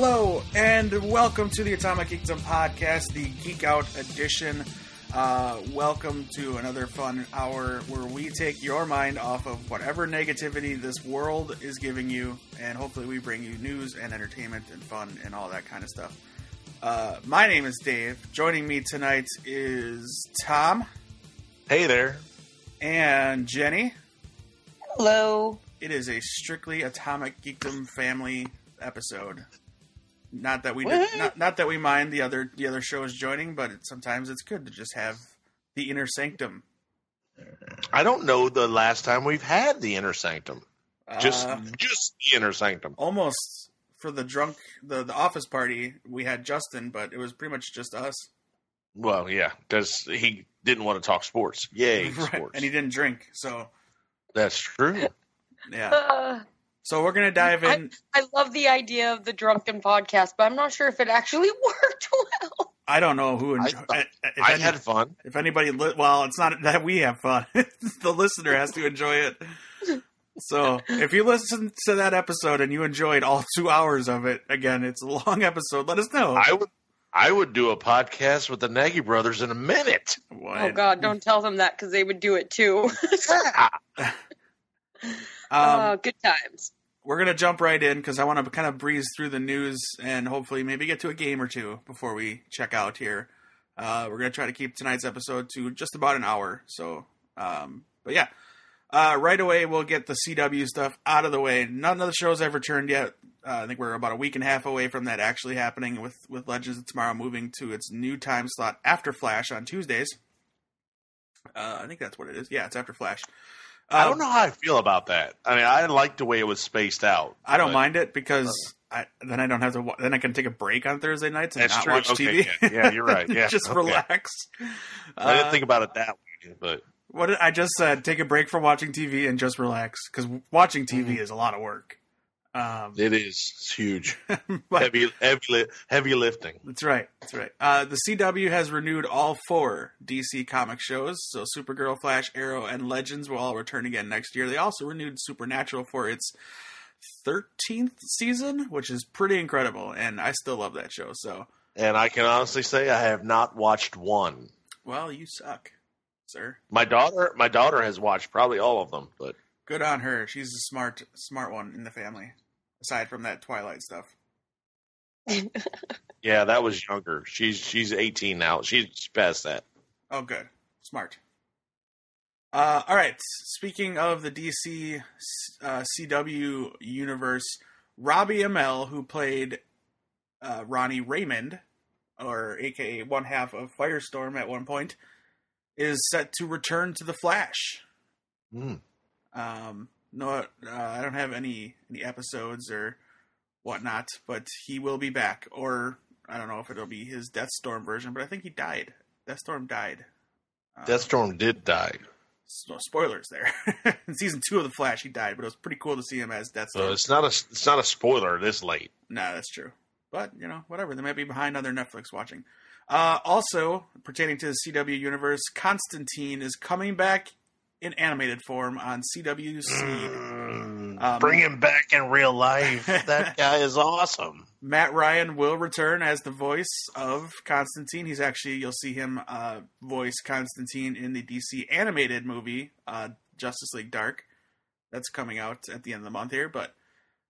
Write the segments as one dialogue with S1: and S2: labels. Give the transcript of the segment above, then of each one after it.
S1: Hello, and welcome to the Atomic Geekdom podcast, the Geek Out edition. Uh, welcome to another fun hour where we take your mind off of whatever negativity this world is giving you, and hopefully we bring you news and entertainment and fun and all that kind of stuff. Uh, my name is Dave. Joining me tonight is Tom
S2: Hey there.
S1: and Jenny.
S3: Hello.
S1: It is a strictly Atomic Geekdom family episode. Not that we did, not, not that we mind the other the other shows joining, but it, sometimes it's good to just have the inner sanctum.
S2: I don't know the last time we've had the inner sanctum. Just
S1: Uh,
S2: just the inner sanctum.
S1: almost for the drunk the the office party we had Justin, but it was pretty much just us.
S2: Well, yeah, because he didn't want to talk sports. Yay,
S1: Right.
S2: sports.
S1: And he didn't drink, so
S2: That's true.
S1: yeah. So we're gonna dive in.
S3: I love the idea of the drunken podcast, but I'm not sure if it actually worked well.
S1: I don't know who.
S2: I
S1: Enjoy,
S2: thought-
S1: if,
S2: I
S1: any-
S2: had fun.
S1: if anybody, li- well, it's not that we have fun. the listener has to enjoy it. So if you listen to that episode and you enjoyed all two hours of it, again, it's a long episode. Let us know.
S2: I would I would do a podcast with the Nagy brothers in a minute.
S1: What?
S3: Oh God, don't tell them that because they would do it too.
S1: Um,
S3: oh, good times.
S1: We're gonna jump right in because I want to kind of breeze through the news and hopefully maybe get to a game or two before we check out here. Uh, we're gonna try to keep tonight's episode to just about an hour. So, um, but yeah, uh, right away we'll get the CW stuff out of the way. None of the shows ever turned yet. Uh, I think we're about a week and a half away from that actually happening with with Legends of Tomorrow moving to its new time slot after Flash on Tuesdays. Uh, I think that's what it is. Yeah, it's after Flash.
S2: I
S1: Um,
S2: don't know how I feel about that. I mean, I like the way it was spaced out.
S1: I don't
S2: but-
S1: mind it because I, then I don't have to. wa- Then I can take a break on Thursday nights and
S2: That's
S1: not
S2: true.
S1: watch
S2: Okay,
S1: TV.
S2: yeah. Yeah, you're right. Yeah,
S1: just
S2: okay.
S1: relax.
S2: I didn't
S1: Uh,
S2: think about it that way, but
S1: what did, I just said: take a break from watching TV and just relax because watching TV
S2: Mhm.
S1: is a lot of work. Um,
S2: it is it's huge.
S1: but
S2: heavy heavy heavy lifting.
S1: that's right. That's right. Uh, the CW has renewed all four DC comic shows. So Supergirl, Flash, Arrow, and Legends will all return again next year. They also renewed Supernatural for its 13th season, which is pretty incredible, and I still love that show. So.
S2: And I can honestly say I have not watched one.
S1: Well, you suck, sir.
S2: My daughter, my daughter has watched probably all of them, but
S1: Good on her. She's a smart, smart one in the family. Aside from that Twilight stuff.
S2: yeah, that was younger. She's she's 18 now. She's past that.
S1: Oh, good, smart. Uh, all right. Speaking of the DC uh, CW universe, Robbie Amell, who played uh, Ronnie Raymond, or AKA one half of Firestorm at one point, is set to return to the Flash.
S2: Hmm.
S1: Um, no, uh, I don't have any any episodes or whatnot, but he will be back. Or I don't know if it'll be his Deathstorm version, but I think he died. Deathstorm died. Uh,
S2: Deathstorm did die,
S1: no spoilers there. In season two of the Flash, he died, but it was pretty cool to see him as Deathstorm.
S2: so it's not a it's not a spoiler this late.
S1: No, that's true. But, you know, whatever. They might be behind other Netflix watching. Uh, also, pertaining to the CW universe, Constantine is coming back in animated form on CW Seed. Um,
S2: Bring him back in real life. that guy is awesome.
S1: Matt Ryan will return as the voice of Constantine. He's actually, you'll see him uh, voice Constantine in the DC animated movie, uh, Justice League Dark. That's coming out at the end of the month here. But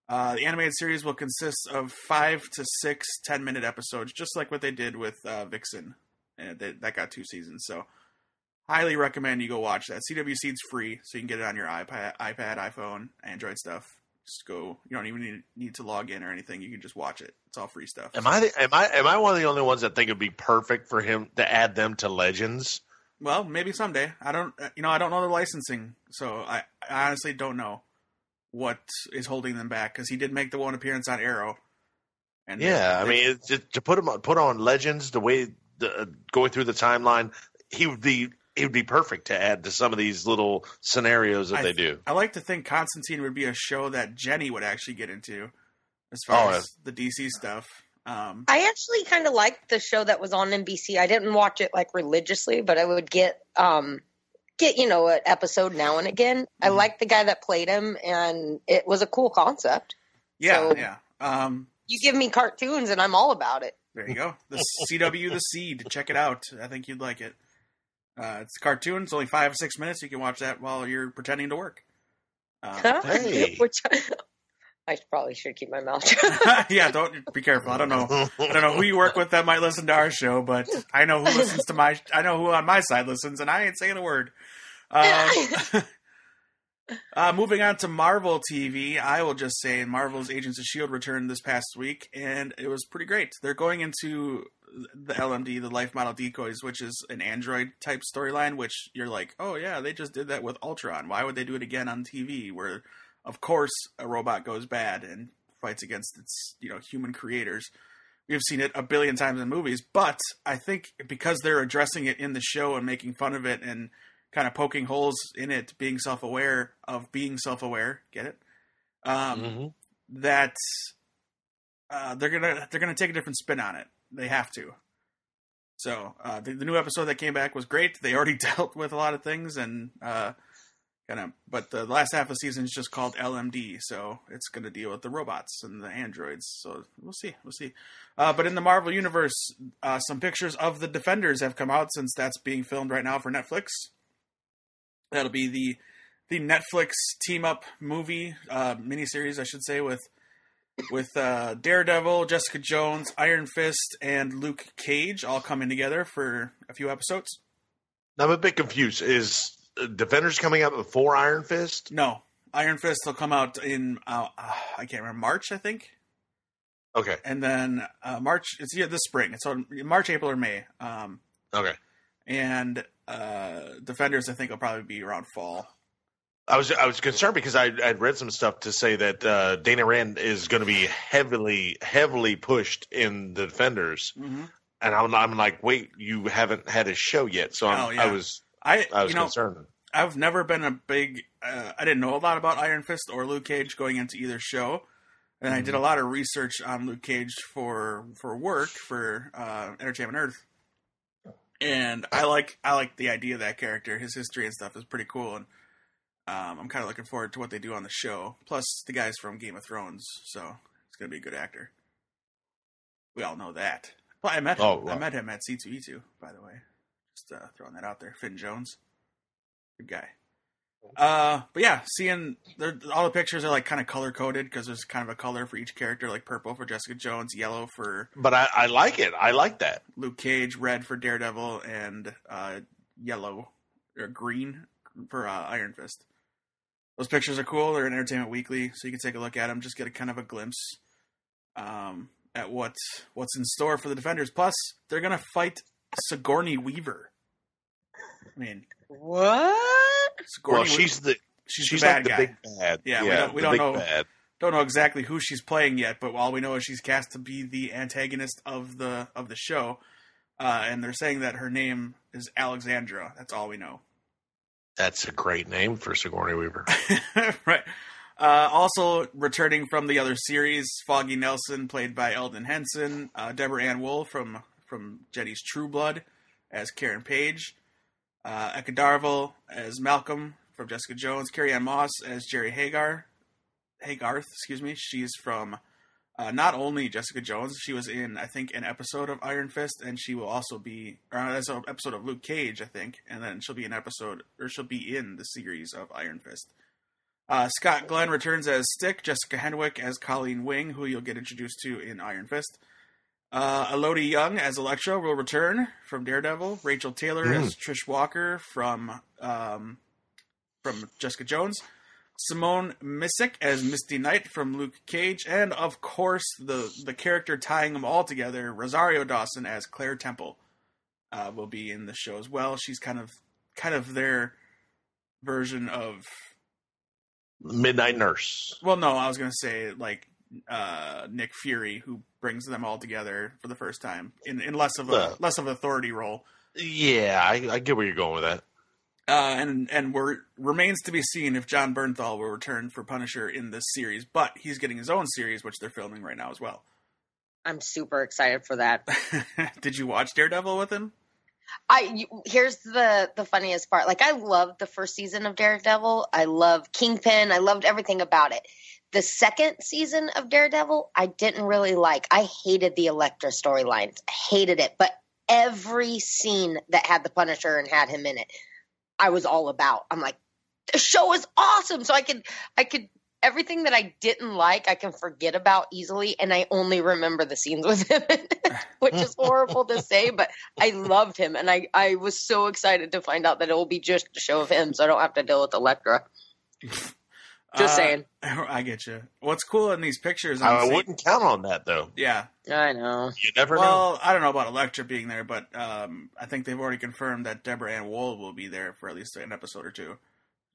S1: uh, the animated series will consist of five to six 10 minute episodes, just like what they did with uh, Vixen. And they, that got two seasons. So, highly recommend you go watch that. CW Seed's free, so you can get it on your iPad, iPad, iPhone, Android stuff. Just go. You don't even need, need to log in or anything. You can just watch it. It's all free stuff.
S2: Am I the, am I am I one of the only ones that think it'd be perfect for him to add them to Legends?
S1: Well, maybe someday. I don't. You know, I don't know the licensing, so I, I honestly don't know what is holding them back. Because he did make the one appearance on Arrow. And
S2: Yeah, I mean, it's just, to put him on, put on Legends the way the, uh, going through the timeline, he would be he would be perfect to add to some of these little scenarios that
S1: I-
S2: they do.
S1: I like to think Constantine would be a show that Jenny would actually get into, as far
S2: Oh,
S1: as the DC stuff. Um,
S3: I actually kind of liked the show that was on NBC. I didn't watch it like religiously, but I would get um get you know an episode now and again. I
S1: Mhm.
S3: liked the guy that played him, and it was a cool concept.
S1: yeah,
S3: so-
S1: yeah. Um,
S3: You give me cartoons, and I'm all about it.
S1: There you go. The CW The Seed. Check it out. I think you'd like it. Uh, it's a cartoon. It's only five or six minutes. You can watch that while you're pretending to work. Uh,
S2: Hey.
S3: Which I probably should keep my mouth shut.
S1: yeah, don't be careful. I don't know. I don't know who you work with that might listen to our show, but I know who listens to my. I know who on my side listens, and I ain't saying a word. Um, uh, moving on to Marvel TV, I will just say Marvel's Agents of Shield returned this past week, and it was pretty great. They're going into the LMD, the Life Model Decoys, which is an Android type storyline. Which you're like, oh yeah, they just did that with Ultron. Why would they do it again on TV? Where, of course, a robot goes bad and fights against its you know human creators. We've seen it a billion times in movies, but I think because they're addressing it in the show and making fun of it and kind of poking holes in it, being self aware of being self aware, get it? Um,
S2: Mhm.
S1: That uh, they're gonna they're gonna take a different spin on it. They have to. So uh, the, the new episode that came back was great. They already dealt with a lot of things and uh, kind of, but the last half of the season is just called LMD, so it's going to deal with the robots and the androids. So we'll see, we'll see. Uh, but in the Marvel universe, uh, some pictures of the Defenders have come out since that's being filmed right now for Netflix. That'll be the the Netflix team up movie uh, miniseries, I should say, with with uh, Daredevil, Jessica Jones, Iron Fist, and Luke Cage all coming together for a few episodes.
S2: Now, I'm a bit confused. Is uh, Defenders coming out before Iron Fist?
S1: No, Iron Fist will come out in uh, uh, I can't remember March, I think,
S2: Okay.
S1: and then uh, March. It's yeah, this spring. It's on March, April, or May. Um,
S2: Okay.
S1: and uh, Defenders, I think, will probably be around fall.
S2: I was I was concerned because I I'd read some stuff to say that uh, Danny Rand is going to be heavily heavily pushed in the Defenders,
S1: Mm-hmm.
S2: and I'm I'm like, wait, you haven't had a show yet, so I'm,
S1: Oh, yeah.
S2: I was
S1: I,
S2: I was
S1: you know,
S2: concerned.
S1: I've never been a big. Uh, I didn't know a lot about Iron Fist or Luke Cage going into either show, and I did a lot of research on Luke Cage for for work for uh, Entertainment Earth, and I like I like the idea of that character. His history and stuff is pretty cool, and um, I'm kind of looking forward to what they do on the show. Plus, the guys from Game of Thrones, so he's gonna be a good actor. We all know that. Well, I met him.
S2: Oh,
S1: I met him at C2E2, by the way. Just uh, throwing that out there. Finn Jones, good guy. Uh, but yeah, seeing all the pictures are like kind of color coded because there's kind of a color for each character, like purple for Jessica Jones, yellow for
S2: But I, I like it. I like that.
S1: Luke Cage, red for Daredevil, and uh, yellow or green for uh, Iron Fist. Those pictures are cool. They're in Entertainment Weekly, so you can take a look at them. Just get a kind of a glimpse um, at what what's in store for the Defenders. Plus, they're gonna fight Sigourney Weaver. I mean,
S3: what?
S2: Well, she's the
S1: she's,
S2: she's
S1: the bad
S2: like the
S1: guy.
S2: big bad.
S1: Yeah, we don't- we don't know.
S2: Bad.
S1: don't know exactly who she's playing yet, but all we know is she's cast to be the antagonist of the of the show, uh, and they're saying that her name is Alexandra. That's all we know.
S2: That's a great name for Sigourney Weaver.
S1: right. Uh, also returning from the other series, Foggy Nelson, played by Elden Henson, uh, Deborah Ann Woll from from Jenny's True Blood as Karen Page, uh, Eka as Malcolm from Jessica Jones, Carrie Ann Moss as Jeri Hagar, Hogarth, excuse me. She's from uh, not only Jessica Jones, she was in I think an episode of Iron Fist, and she will also be or uh, an episode of Luke Cage, I think, and then she'll be an episode or she'll be in the series of Iron Fist. Uh, Scott Glenn returns as Stick, Jessica Henwick as Colleen Wing, who you'll get introduced to in Iron Fist. Uh, Elodie Yung as Elektra will return from Daredevil. Rachel Taylor
S2: Mm.
S1: as Trish Walker from um, from Jessica Jones. Simone Missick as Misty Knight from Luke Cage, and of course the the character tying them all together, Rosario Dawson as Claire Temple, uh, will be in the show as well. She's kind of kind of their version of
S2: Midnight Nurse.
S1: well, no, I was gonna say like uh, Nick Fury, who brings them all together for the first time in, in less of a
S2: Yeah.
S1: less of an authority role.
S2: Yeah, I, I get where you're going with that.
S1: Uh, and and we're, remains to be seen if Jon Bernthal will return for Punisher in this series, but he's getting his own series, which they're filming right now as well.
S3: I'm super excited for that.
S1: Did you watch Daredevil with him?
S3: I you- here's the the funniest part. Like I loved the first season of Daredevil. I love Kingpin. I loved everything about it. The second season of Daredevil, I didn't really like. I hated the Elektra storylines. Hated it. But every scene that had the Punisher and had him in it, I was all about. I'm like, the show is awesome. So I could I could everything that I didn't like, I can forget about easily, and I only remember the scenes with him, which is horrible to say, but I loved him, and I I was so excited to find out that it will be just a show of him, so I don't have to deal with Elektra. Just
S1: Uh,
S3: saying.
S1: I get you. What's cool in these pictures?
S2: I
S1: I'm
S2: wouldn't count on that though.
S1: Yeah.
S3: I know.
S2: You never know.
S1: Well, I don't know about Elektra being there, but um, I think they've already confirmed that Deborah Ann Woll will be there for at least an episode or two,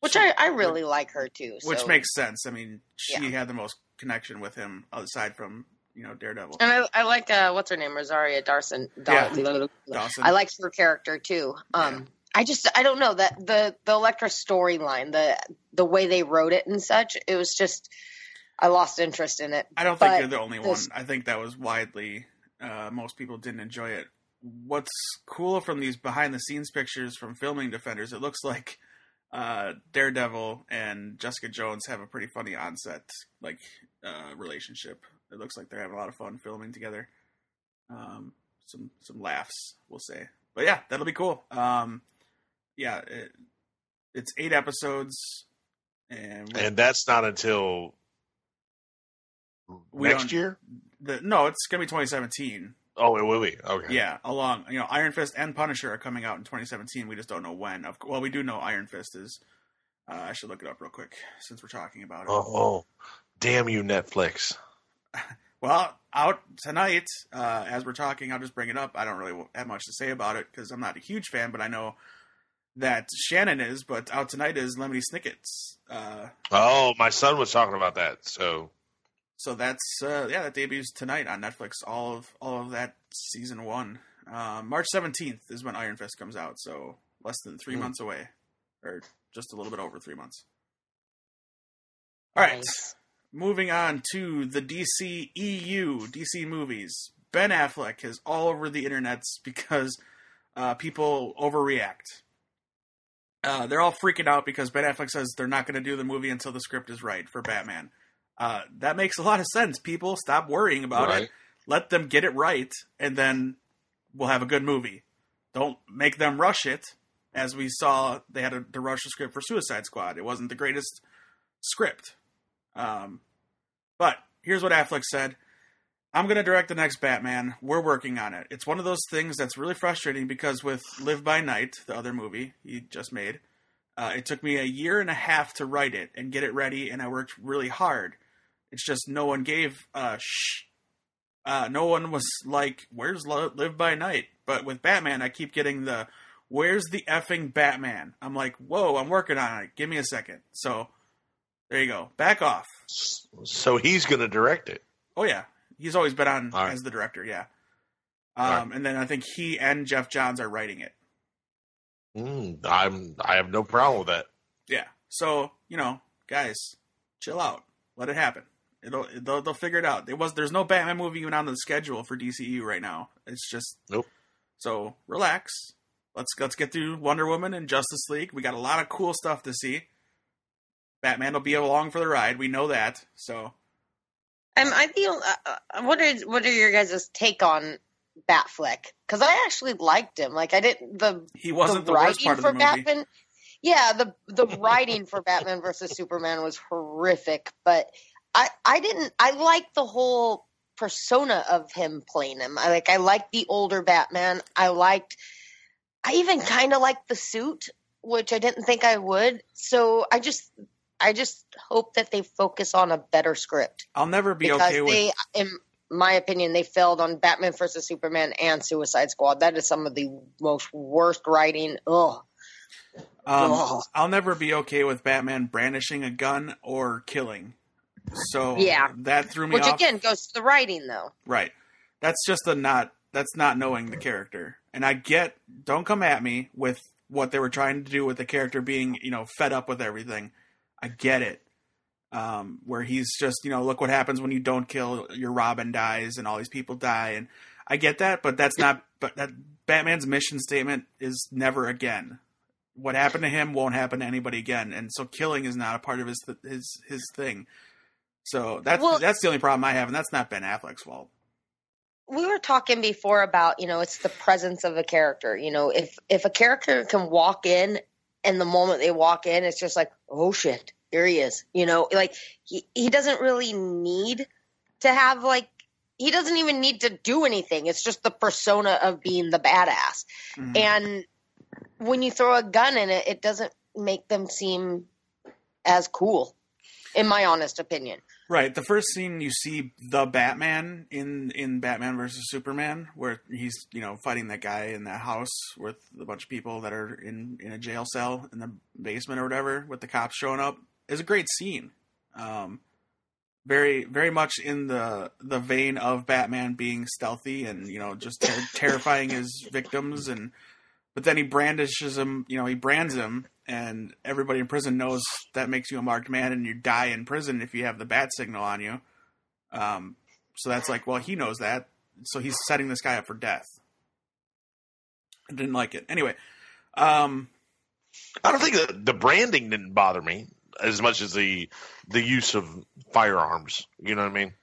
S3: Which I, I really like her too.
S1: which makes sense. I mean, she
S3: Yeah.
S1: had the most connection with him aside from you know Daredevil.
S3: and I, I like uh, what's her name, Rosaria Dawson.
S1: Yeah.
S3: Dawson.
S1: Dawson.
S3: I like her character too. Um, I just I don't know that the the Elektra storyline, the the way they wrote it and such, it was just I lost interest in it.
S1: I don't think you're the only one. I think that was widely. Uh, most people didn't enjoy it. What's cool from these behind the scenes pictures from filming Defenders, it looks like uh, Daredevil and Jessica Jones have a pretty funny onset like uh, relationship. It looks like they're having a lot of fun filming together. Um, some some laughs, we'll say. But yeah, that'll be cool. Um, yeah, it, it's eight episodes, and
S2: and that's not until next year.
S1: the, no, it's gonna be 2017.
S2: Oh, it will be. Okay.
S1: Yeah, along you know, Iron Fist and Punisher are coming out in 2017. We just don't know when. Of well, we do know Iron Fist is. Uh, I should look it up real quick since we're talking about it.
S2: Oh, damn you, Netflix.
S1: Well, out tonight, uh, as we're talking, I'll just bring it up. I don't really have much to say about it because I'm not a huge fan, but I know that Shannon is. But out tonight is Lemony Snicket's. Uh,
S2: Oh, my son was talking about that. So
S1: so that's uh, yeah, that debuts tonight on Netflix. All of all of that season one. Uh, March 17th is when Iron Fist comes out, so less than three
S2: Hmm.
S1: months away, or just a little bit over three months. All right.
S3: Nice.
S1: Moving on to the DC EU, DC movies. Ben Affleck is all over the internets because uh, people overreact. Uh, they're all freaking out because Ben Affleck says they're not going to do the movie until the script is right for Batman. Uh, that makes a lot of sense. People stop worrying about
S2: Right.
S1: it. Let them get it right, and then we'll have a good movie. Don't make them rush it, as we saw they had a, to rush the script for Suicide Squad. It wasn't the greatest script. Um, but here's what Affleck said. I'm going to direct the next Batman. We're working on it. It's one of those things that's really frustrating because with Live by Night, the other movie he just made, uh, it took me a year and a half to write it and get it ready, and I worked really hard. It's just no one gave a shh. Uh, no one was like, "Where's Live by Night?" But with Batman, I keep getting the, "Where's the effing Batman?" I'm like, "Whoa, I'm working on it. Give me a second. So, there you go. Back off.
S2: so he's going to direct it.
S1: Oh yeah, he's always been on
S2: right.
S1: as the director. Yeah. Um, and then I think he and Geoff Johns are writing it.
S2: Mm, I'm. I have no problem with that.
S1: Yeah. So you know, guys, chill out. Let it happen. It'll they'll, they'll figure it out. It was there's no Batman movie even on the schedule for DCU right now. It's just
S2: Nope.
S1: So relax. Let's let's get through Wonder Woman and Justice League. We got a lot of cool stuff to see. Batman will be along for the ride. We know that. So
S3: Um, I feel. Uh, uh, what is what are your guys' take on Batfleck? Because I actually liked him. Like I didn't the
S1: he wasn't the,
S3: writing
S1: worst part of
S3: for
S1: the movie.
S3: Batman. Yeah, the the writing for Batman versus Superman was horrific, but I I didn't. I liked the whole persona of him playing him. I like. I liked the older Batman. I liked. I even kind of liked the suit, which I didn't think I would. So I just. I just hope that they focus on a better script
S1: I'll never be okay with
S3: they, in my opinion, they failed on Batman versus Superman and Suicide Squad. That is some of the most worst writing. Ugh.
S1: Um,
S3: Ugh.
S1: I'll never be okay with Batman brandishing a gun or killing. So
S3: Yeah.
S1: that threw me off.
S3: Which
S1: off.
S3: again goes to the writing, though.
S1: Right. That's just a not. That's not knowing the character. And I get. Don't come at me with what they were trying to do with the character being, you know, fed up with everything. I get it. Um, where he's just, you know, look what happens when you don't kill your Robin dies and all these people die, and I get that, but that's not. But that Batman's mission statement is never again. What happened to him won't happen to anybody again, and so killing is not a part of his his his thing. So that's
S3: Well-
S1: that's the only problem I have, and that's not Ben Affleck's fault.
S3: we were talking before about you know it's the presence of a character you know if if a character can walk in and the moment they walk in it's just like oh shit here he is. You know like he, he doesn't really need to have like he doesn't even need to do anything. It's just the persona of being the badass.
S1: Mhm.
S3: and when you throw a gun in it it doesn't make them seem as cool in my honest opinion
S1: Right. The first scene you see the Batman in in Batman versus Superman, where he's you know fighting that guy in that house with a bunch of people that are in in a jail cell in the basement or whatever, with the cops showing up, is a great scene. Um, very very much in the the vein of Batman being stealthy and you know just ter- terrifying his victims and. But then he brandishes him, you know, he brands him, and everybody in prison knows that makes you a marked man, and you die in prison if you have the bat signal on you. Um, so that's like, well, he knows that, so he's setting this guy up for death. I didn't like it. Anyway, um,
S2: I don't think that the branding didn't bother me as much as the the use of firearms. You know what I mean?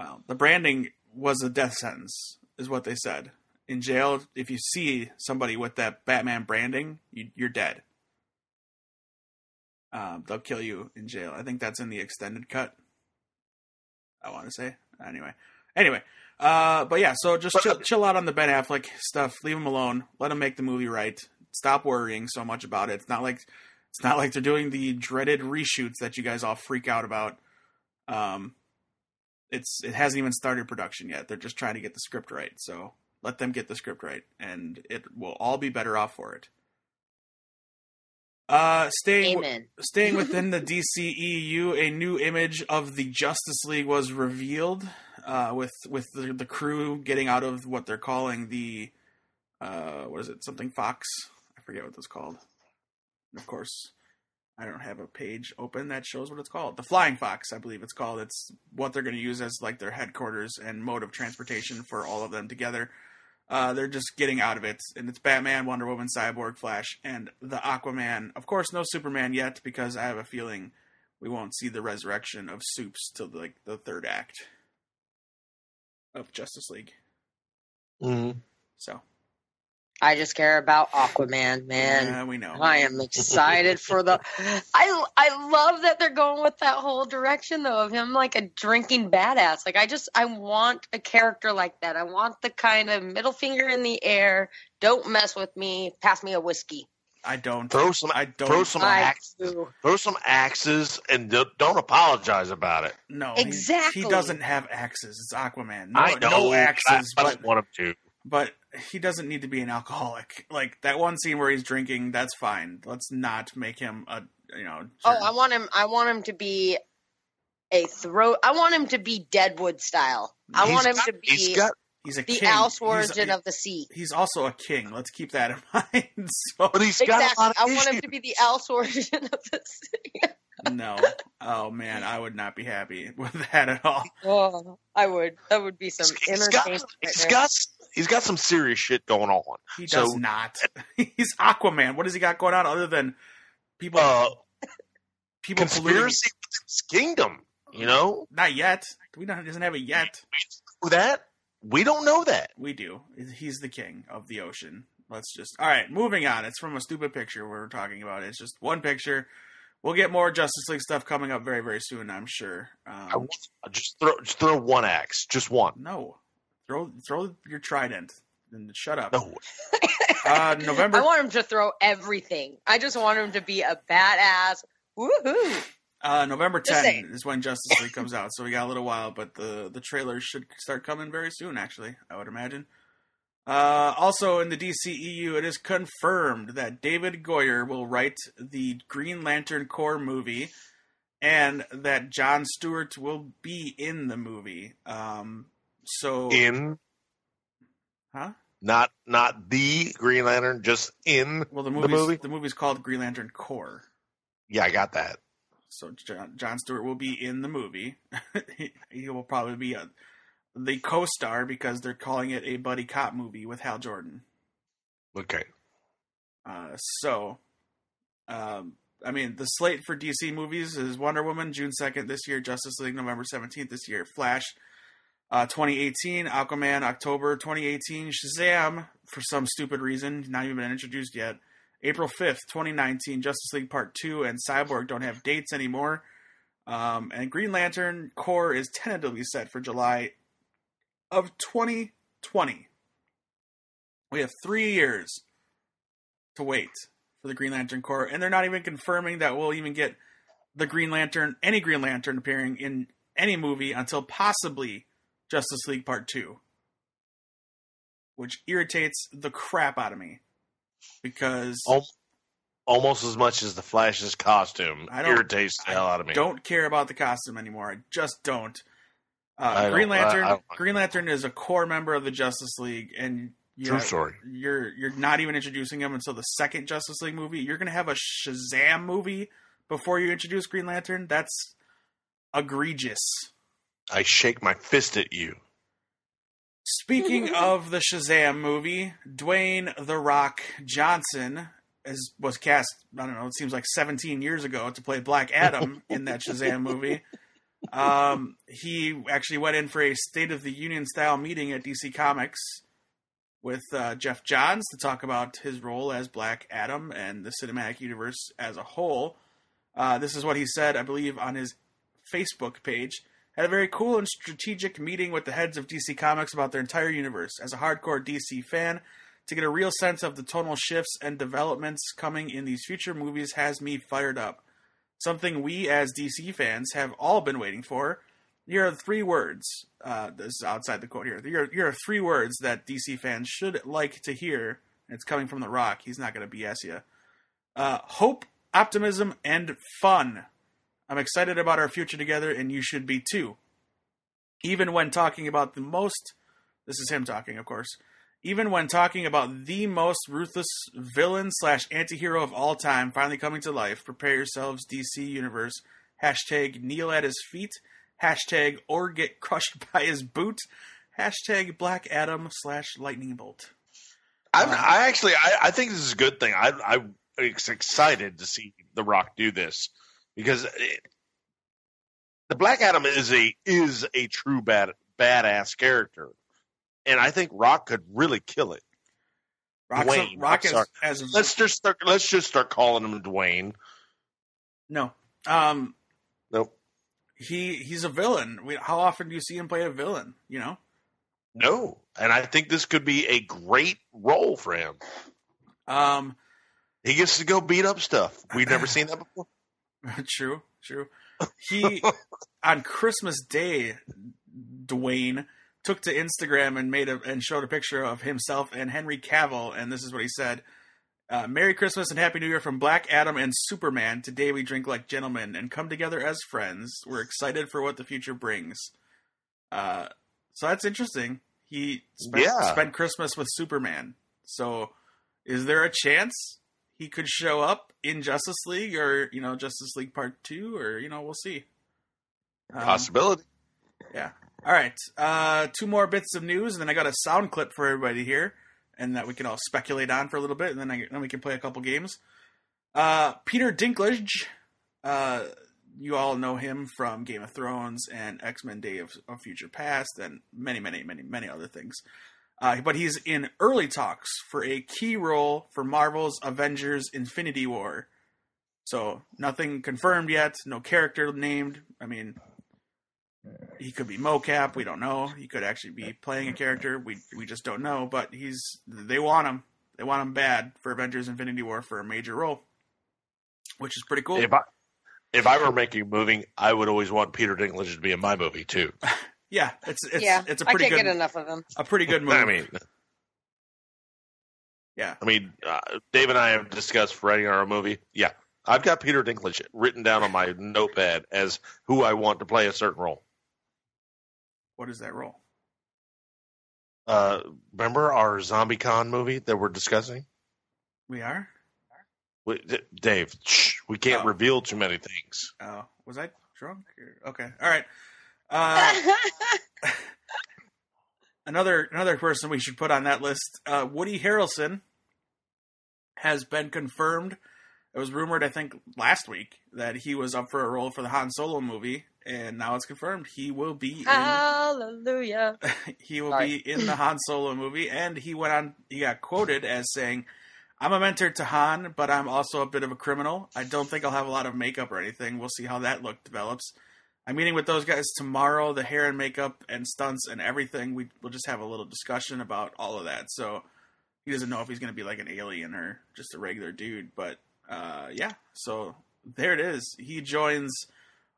S1: well, the branding was a death sentence, is what they said. In jail, if you see somebody with that Batman branding, you, you're dead. Um, they'll kill you in jail. I think that's in the extended cut. I want to say anyway. Anyway, uh, but yeah, so just chill, chill out on the Ben Affleck stuff. Leave him alone. Let him make the movie right. Stop worrying so much about it. It's not like it's not like they're doing the dreaded reshoots that you guys all freak out about. Um, it's it hasn't even started production yet. They're just trying to get the script right. So let them get the script right, and it will all be better off for it. Uh, staying
S3: amen
S1: Staying within the DCEU, a new image of the Justice League was revealed, uh, with with the, the crew getting out of what they're calling the, uh, what is it? Something Fox? I forget what that's called. And of course, I don't have a page open that shows what it's called. The Flying Fox, I believe it's called. It's what they're going to use as like their headquarters and mode of transportation for all of them together. Uh, they're just getting out of it, and it's Batman, Wonder Woman, Cyborg, Flash, and the Aquaman. Of course, no Superman yet because I have a feeling we won't see the resurrection of Supes till like the third act of Justice League.
S2: Mm-hmm.
S1: So,
S3: I just care about Aquaman, man.
S1: yeah, we know.
S3: I am excited for the. I I love that they're going with that whole direction though of him like a drinking badass. Like I just I want a character like that. I want the kind of middle finger in the air. Don't mess with me. Pass me a whiskey.
S1: I don't.
S2: Throw some
S1: I don't.
S2: throw some
S3: I
S2: ax-
S3: do.
S2: throw some axes and don't, don't apologize about it.
S1: no,
S3: Exactly.
S1: He, doesn't have axes. It's Aquaman. No,
S2: I know
S1: no axes,
S2: I,
S1: but
S2: don't want him to.
S1: but he doesn't need to be an alcoholic. Like that one scene where he's drinking, that's fine. Let's not make him a you know.
S3: Oh. I want him. I want him to be a throat. I want him to be Deadwood style. I
S2: He's
S3: want him
S2: got-
S3: to
S2: He's
S3: be
S2: got,
S1: he's a
S3: the
S1: king.
S3: Al
S1: He's-
S3: Swearingen of the sea.
S1: he's also a king. Let's keep that in mind. so
S2: but he's got
S3: Exactly.
S2: a lot of
S3: I want him to be the Al Swearingen of the sea.
S1: no, oh man, I would not be happy with that at all.
S3: Oh, I would. That would be some
S2: He's- he's got,
S3: entertainment. right
S2: got he's got some serious shit going on.
S1: He
S2: So-
S1: does not. he's Aquaman. What does he got going on other than people?
S2: Uh,
S1: people
S2: conspiracy with his kingdom. You know
S1: Not yet. We don't. Doesn't have it yet.
S2: Who that we don't know that.
S1: We do. He's the king of the ocean. Let's just. All right, moving on. It's from a stupid picture we're talking about. It's just one picture. We'll get more Justice League stuff coming up very, very soon. I'm sure.
S2: I
S1: Um,
S2: want, just throw just throw one axe, just one.
S1: no, throw throw your trident and shut up.
S2: No,
S1: Uh, November.
S3: I want him to throw everything. I just want him to be a badass. Woohoo!
S1: Uh, November
S3: Just
S1: 10 is when Justice League comes out, so we got a little while, but the the trailers should start coming very soon. Actually, I would imagine. Uh, also in the DCEU, it is confirmed that David Goyer will write the Green Lantern Corps movie, and that John Stewart will be in the movie. Um, so,
S2: in
S1: huh?
S2: not not the Green Lantern, just in.
S1: Well, the
S2: The movie?
S1: the movie's called Green Lantern Corps.
S2: Yeah, I got that.
S1: So John, John Stewart will be in the movie. he, he will probably be a, the co-star because they're calling it a buddy cop movie with Hal Jordan.
S2: Okay.
S1: Uh, so, um, I mean, the slate for DC movies is Wonder Woman June 2nd this year, Justice League November 17th this year, Flash uh, 2018, Aquaman October 2018, Shazam for some stupid reason, not even been introduced yet. April 5th, 2019, Justice League Part 2 and Cyborg don't have dates anymore. Um, and Green Lantern Corps is tentatively set for July of 2020. We have three years to wait for the Green Lantern Corps, and they're not even confirming that we'll even get the Green Lantern, any Green Lantern appearing in any movie until possibly Justice League Part 2. Which irritates the crap out of me. Because
S2: Almost as much as the Flash's costume
S1: I don't-
S2: irritates the hell out of me.
S1: don't care about the costume anymore. I just don't. Uh, Green
S2: don't- I-
S1: Lantern.
S2: I
S1: Green Lantern is a core member of the Justice League, and you
S2: True
S1: have-
S2: story.
S1: You're you're not even introducing him until the second Justice League movie. You're gonna have a Shazam movie before you introduce Green Lantern. That's egregious.
S2: I shake my fist at you.
S1: Speaking of the Shazam movie, Dwayne the Rock Johnson is, was cast. I don't know. It seems like 17 years ago to play Black Adam in that Shazam movie. Um, he actually went in for a State of the Union style meeting at DC Comics with uh, Geoff Johns to talk about his role as Black Adam and the cinematic universe as a whole. Uh, this is what he said, I believe, on his Facebook page. Had a very cool and strategic meeting with the heads of DC Comics about their entire universe. As a hardcore DC fan, to get a real sense of the tonal shifts and developments coming in these future movies has me fired up. Something we as DC fans have all been waiting for. Here are three words. Uh, this is outside the quote here. Here, here are three words that DC fans should like to hear. It's coming from The Rock. He's not going to BS you. Uh, hope, optimism, and fun. I'm excited about our future together, and you should be too. Even when talking about the most, this is him talking, of course. Even when talking about the most ruthless villain slash anti-hero of all time finally coming to life, prepare yourselves, DC Universe. Hashtag kneel at his feet. Hashtag or get crushed by his boot. Hashtag Black Adam slash Lightning Bolt.
S2: I'm,
S1: Um,
S2: I actually, I, I think this is a good thing. I, I'm excited to see The Rock do this because it, the Black Adam is a is a true bad badass character, and I think Rock could really kill it.
S1: Rock,
S2: Dwayne,
S1: Rock
S2: I'm
S1: as.
S2: Let's just start, let's just start calling him Dwayne.
S1: no. Um,
S2: Nope,
S1: he he's a villain. We, how often do you see him play a villain? You know.
S2: no, and I think this could be a great role for him.
S1: Um,
S2: He gets to go beat up stuff. We've never seen that before.
S1: true, true. He on Christmas Day, Dwayne took to Instagram and made a and showed a picture of himself and Henry Cavill, and this is what he said: uh, "Merry Christmas and Happy New Year from Black Adam and Superman. Today we drink like gentlemen and come together as friends. We're excited for what the future brings." Uh, so that's interesting. He spent,
S2: Yeah.
S1: spent Christmas with Superman. So, is there a chance he could show up in Justice League or you know Justice League Part Two or you know we'll see. Um,
S2: Possibility.
S1: yeah. All right. Uh, two more bits of news, and then I got a sound clip for everybody here, and that we can all speculate on for a little bit, and then I, then we can play a couple games. Uh, Peter Dinklage. Uh, you all know him from Game of Thrones and X Men: Day of, of Future Past, and many, many, many, many other things. Uh, but he's in early talks for a key role for Marvel's Avengers: Infinity War. So nothing confirmed yet, no character named. I mean, he could be mocap. We don't know. He could actually be playing a character. We we just don't know. But he's they want him. They want him bad for Avengers: Infinity War for a major role, which is pretty cool.
S2: If I if I were making a movie, I would always want Peter Dinklage to be in my movie too.
S1: yeah, it's it's
S3: yeah,
S1: it's a
S3: I
S1: pretty
S3: can't
S1: good
S3: get enough of him.
S1: a pretty good movie.
S2: I mean,
S1: yeah,
S2: I mean, uh, Dave and I have discussed writing our own movie. Yeah, I've got Peter Dinklage written down on my notepad as who I want to play a certain role.
S1: What is that role?
S2: Uh, remember our Zombie Con movie that we're discussing?
S1: We are.
S2: Wait, D- Dave, shh, we can't
S1: Oh.
S2: reveal too many things.
S1: Oh, was I drunk? Or- Okay, all right. Uh, another another person we should put on that list, uh, Woody Harrelson, has been confirmed it was rumored, I think, last week that he was up for a role for the Han Solo movie, and now it's confirmed he will be in.
S3: Hallelujah.
S1: he will
S3: Sorry.
S1: be in the Han Solo movie, and he went on. He got quoted as saying, "I'm a mentor to Han, but I'm also a bit of a criminal. I don't think I'll have a lot of makeup or anything. We'll see how that look develops. I'm meeting with those guys tomorrow. The hair and makeup and stunts and everything. We we'll just have a little discussion about all of that. So he doesn't know if he's going to be like an alien or just a regular dude. But uh, yeah, so there it is. He joins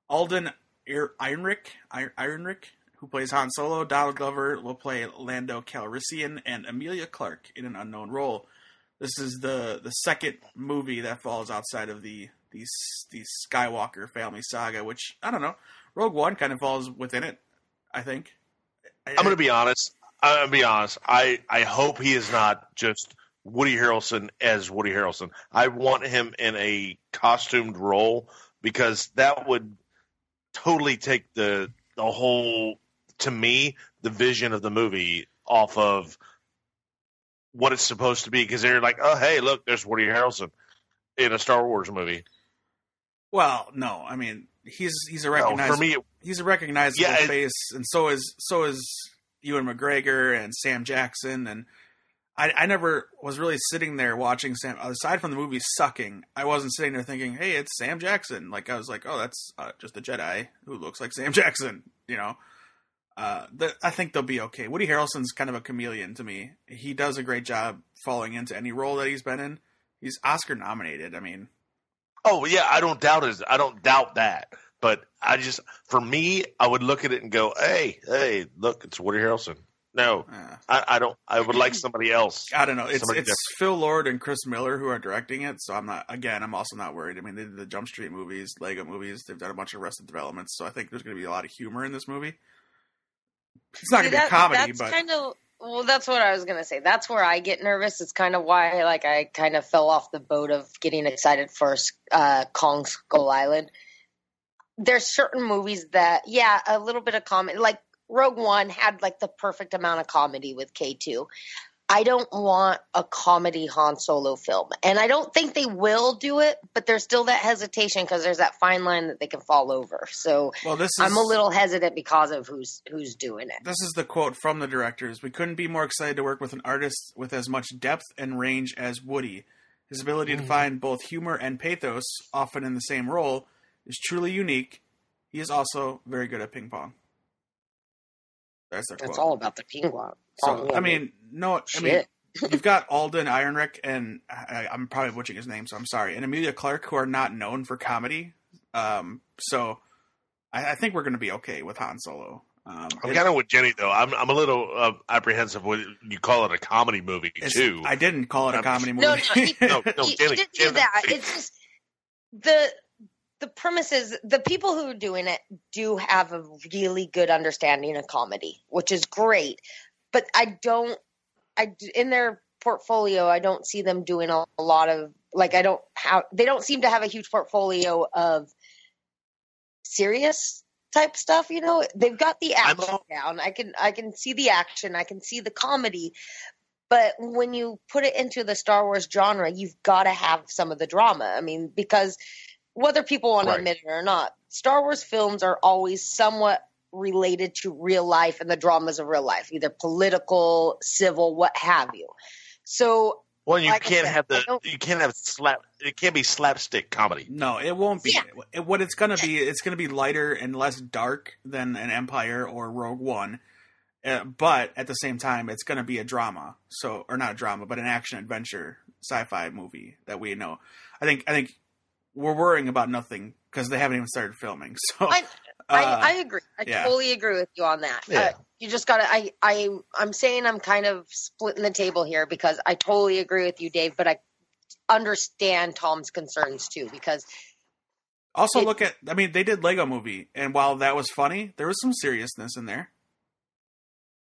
S1: Alden Ir- Ehrenreich, Ir- Ehrenreich, who plays Han Solo. Donald Glover will play Lando Calrissian, and Emilia Clarke in an unknown role. This is the the second movie that falls outside of the the the Skywalker family saga, which I don't know. Rogue One kind of falls within it, I think.
S2: I'm going to be honest. I'm going to be honest. I, I hope he is not just Woody Harrelson as Woody Harrelson. I want him in a costumed role because that would totally take the the whole to me the vision of the movie off of what it's supposed to be because they're like, oh hey, look, there's Woody Harrelson in a Star Wars movie.
S1: Well, no, I mean he's he's a
S2: No,
S1: recognizable
S2: for me, it,
S1: he's a recognizable
S2: Yeah, it-
S1: face, and so is so is Ewan McGregor and Sam Jackson, and I, I never was really sitting there watching Sam. Aside from the movie sucking, I wasn't sitting there thinking, "Hey, it's Sam Jackson." Like I was like, "Oh, that's uh, just a Jedi who looks like Sam Jackson," you know. Uh, the, I think they'll be okay. Woody Harrelson's kind of a chameleon to me. He does a great job falling into any role that he's been in. He's Oscar nominated. I mean,
S2: Oh yeah, I don't doubt it. I don't doubt that. But I just, for me, I would look at it and go, "Hey, hey, look, it's Woody Harrelson." No,
S1: uh,
S2: I, I don't. I would like somebody else.
S1: I don't know. It's
S2: Somebody
S1: it's Phil Lord and Chris Miller who are directing it, so I'm not. Again, I'm also not worried. I mean, they did the Jump Street movies, Lego movies. They've done a bunch of Arrested Developments, so I think there's going to be a lot of humor in this movie. It's not going to be a comedy,
S3: that's
S1: but
S3: kind of well that's what i was going to say that's where i get nervous it's kind of why like i kind of fell off the boat of getting excited for uh, kong skull island there's certain movies that yeah a little bit of comedy like rogue one had like the perfect amount of comedy with k2 i don't want a comedy han solo film and i don't think they will do it but there's still that hesitation because there's that fine line that they can fall over so
S1: well, this is
S3: i'm a little hesitant because of who's who's doing it
S1: This is the quote from the directors. We couldn't be more excited to work with an artist with as much depth and range as Woody. His ability to
S2: Mhm.
S1: find both humor and pathos, often in the same role, is truly unique. He is also very good at ping pong. That's their
S3: It's
S1: quote.
S3: all about the penguin.
S1: So I mean, no, I mean, you've got Alden Ehrenreich and I, I'm probably butchering his name, so I'm sorry, and Emilia Clarke, who are not known for comedy. Um, so I, I think we're going to be okay with Han Solo. Um,
S2: I'm kind of with Jenny though. I'm I'm a little uh, apprehensive when you call it a comedy movie too.
S1: I didn't call it a comedy movie.
S3: No, no, he-
S2: no, no,
S3: he,
S2: Jenny,
S3: he didn't do that. It's just the the premise is the people who are doing it do have a really good understanding of comedy, which is great. But I don't, I in their portfolio, I don't see them doing a, a lot of like I don't have they don't seem to have a huge portfolio of serious type stuff. You know, they've got the action
S2: al-
S3: down. I can I can see the action. I can see the comedy. But when you put it into the Star Wars genre, you've got to have some of the drama. I mean, because whether people want
S2: Right.
S3: to admit it or not, Star Wars films are always somewhat related to real life and the dramas of real life, either political, civil, what have you. So
S2: well, you
S3: like
S2: can't
S3: said,
S2: have
S3: I
S2: the
S3: don't-
S2: you can't have slap. It can't be slapstick comedy.
S1: No, it won't be.
S3: Yeah.
S1: What it's gonna be, it's gonna be lighter and less dark than an Empire or Rogue One. Uh, but at the same time, it's gonna be a drama. So, or not a drama, but an action adventure sci-fi movie that we know. I think. I think we're worrying about nothing because they haven't even started filming. So,
S3: I-
S1: uh,
S3: I, I agree. I
S1: yeah.
S3: totally agree with you on that.
S2: Yeah.
S3: Uh, you just gotta. I, I, I'm saying I'm kind of splitting the table here because I totally agree with you, Dave. But I understand Tom's concerns too because
S1: also
S3: it-
S1: look at. I mean, they did Lego Movie, and while that was funny, there was some seriousness in there.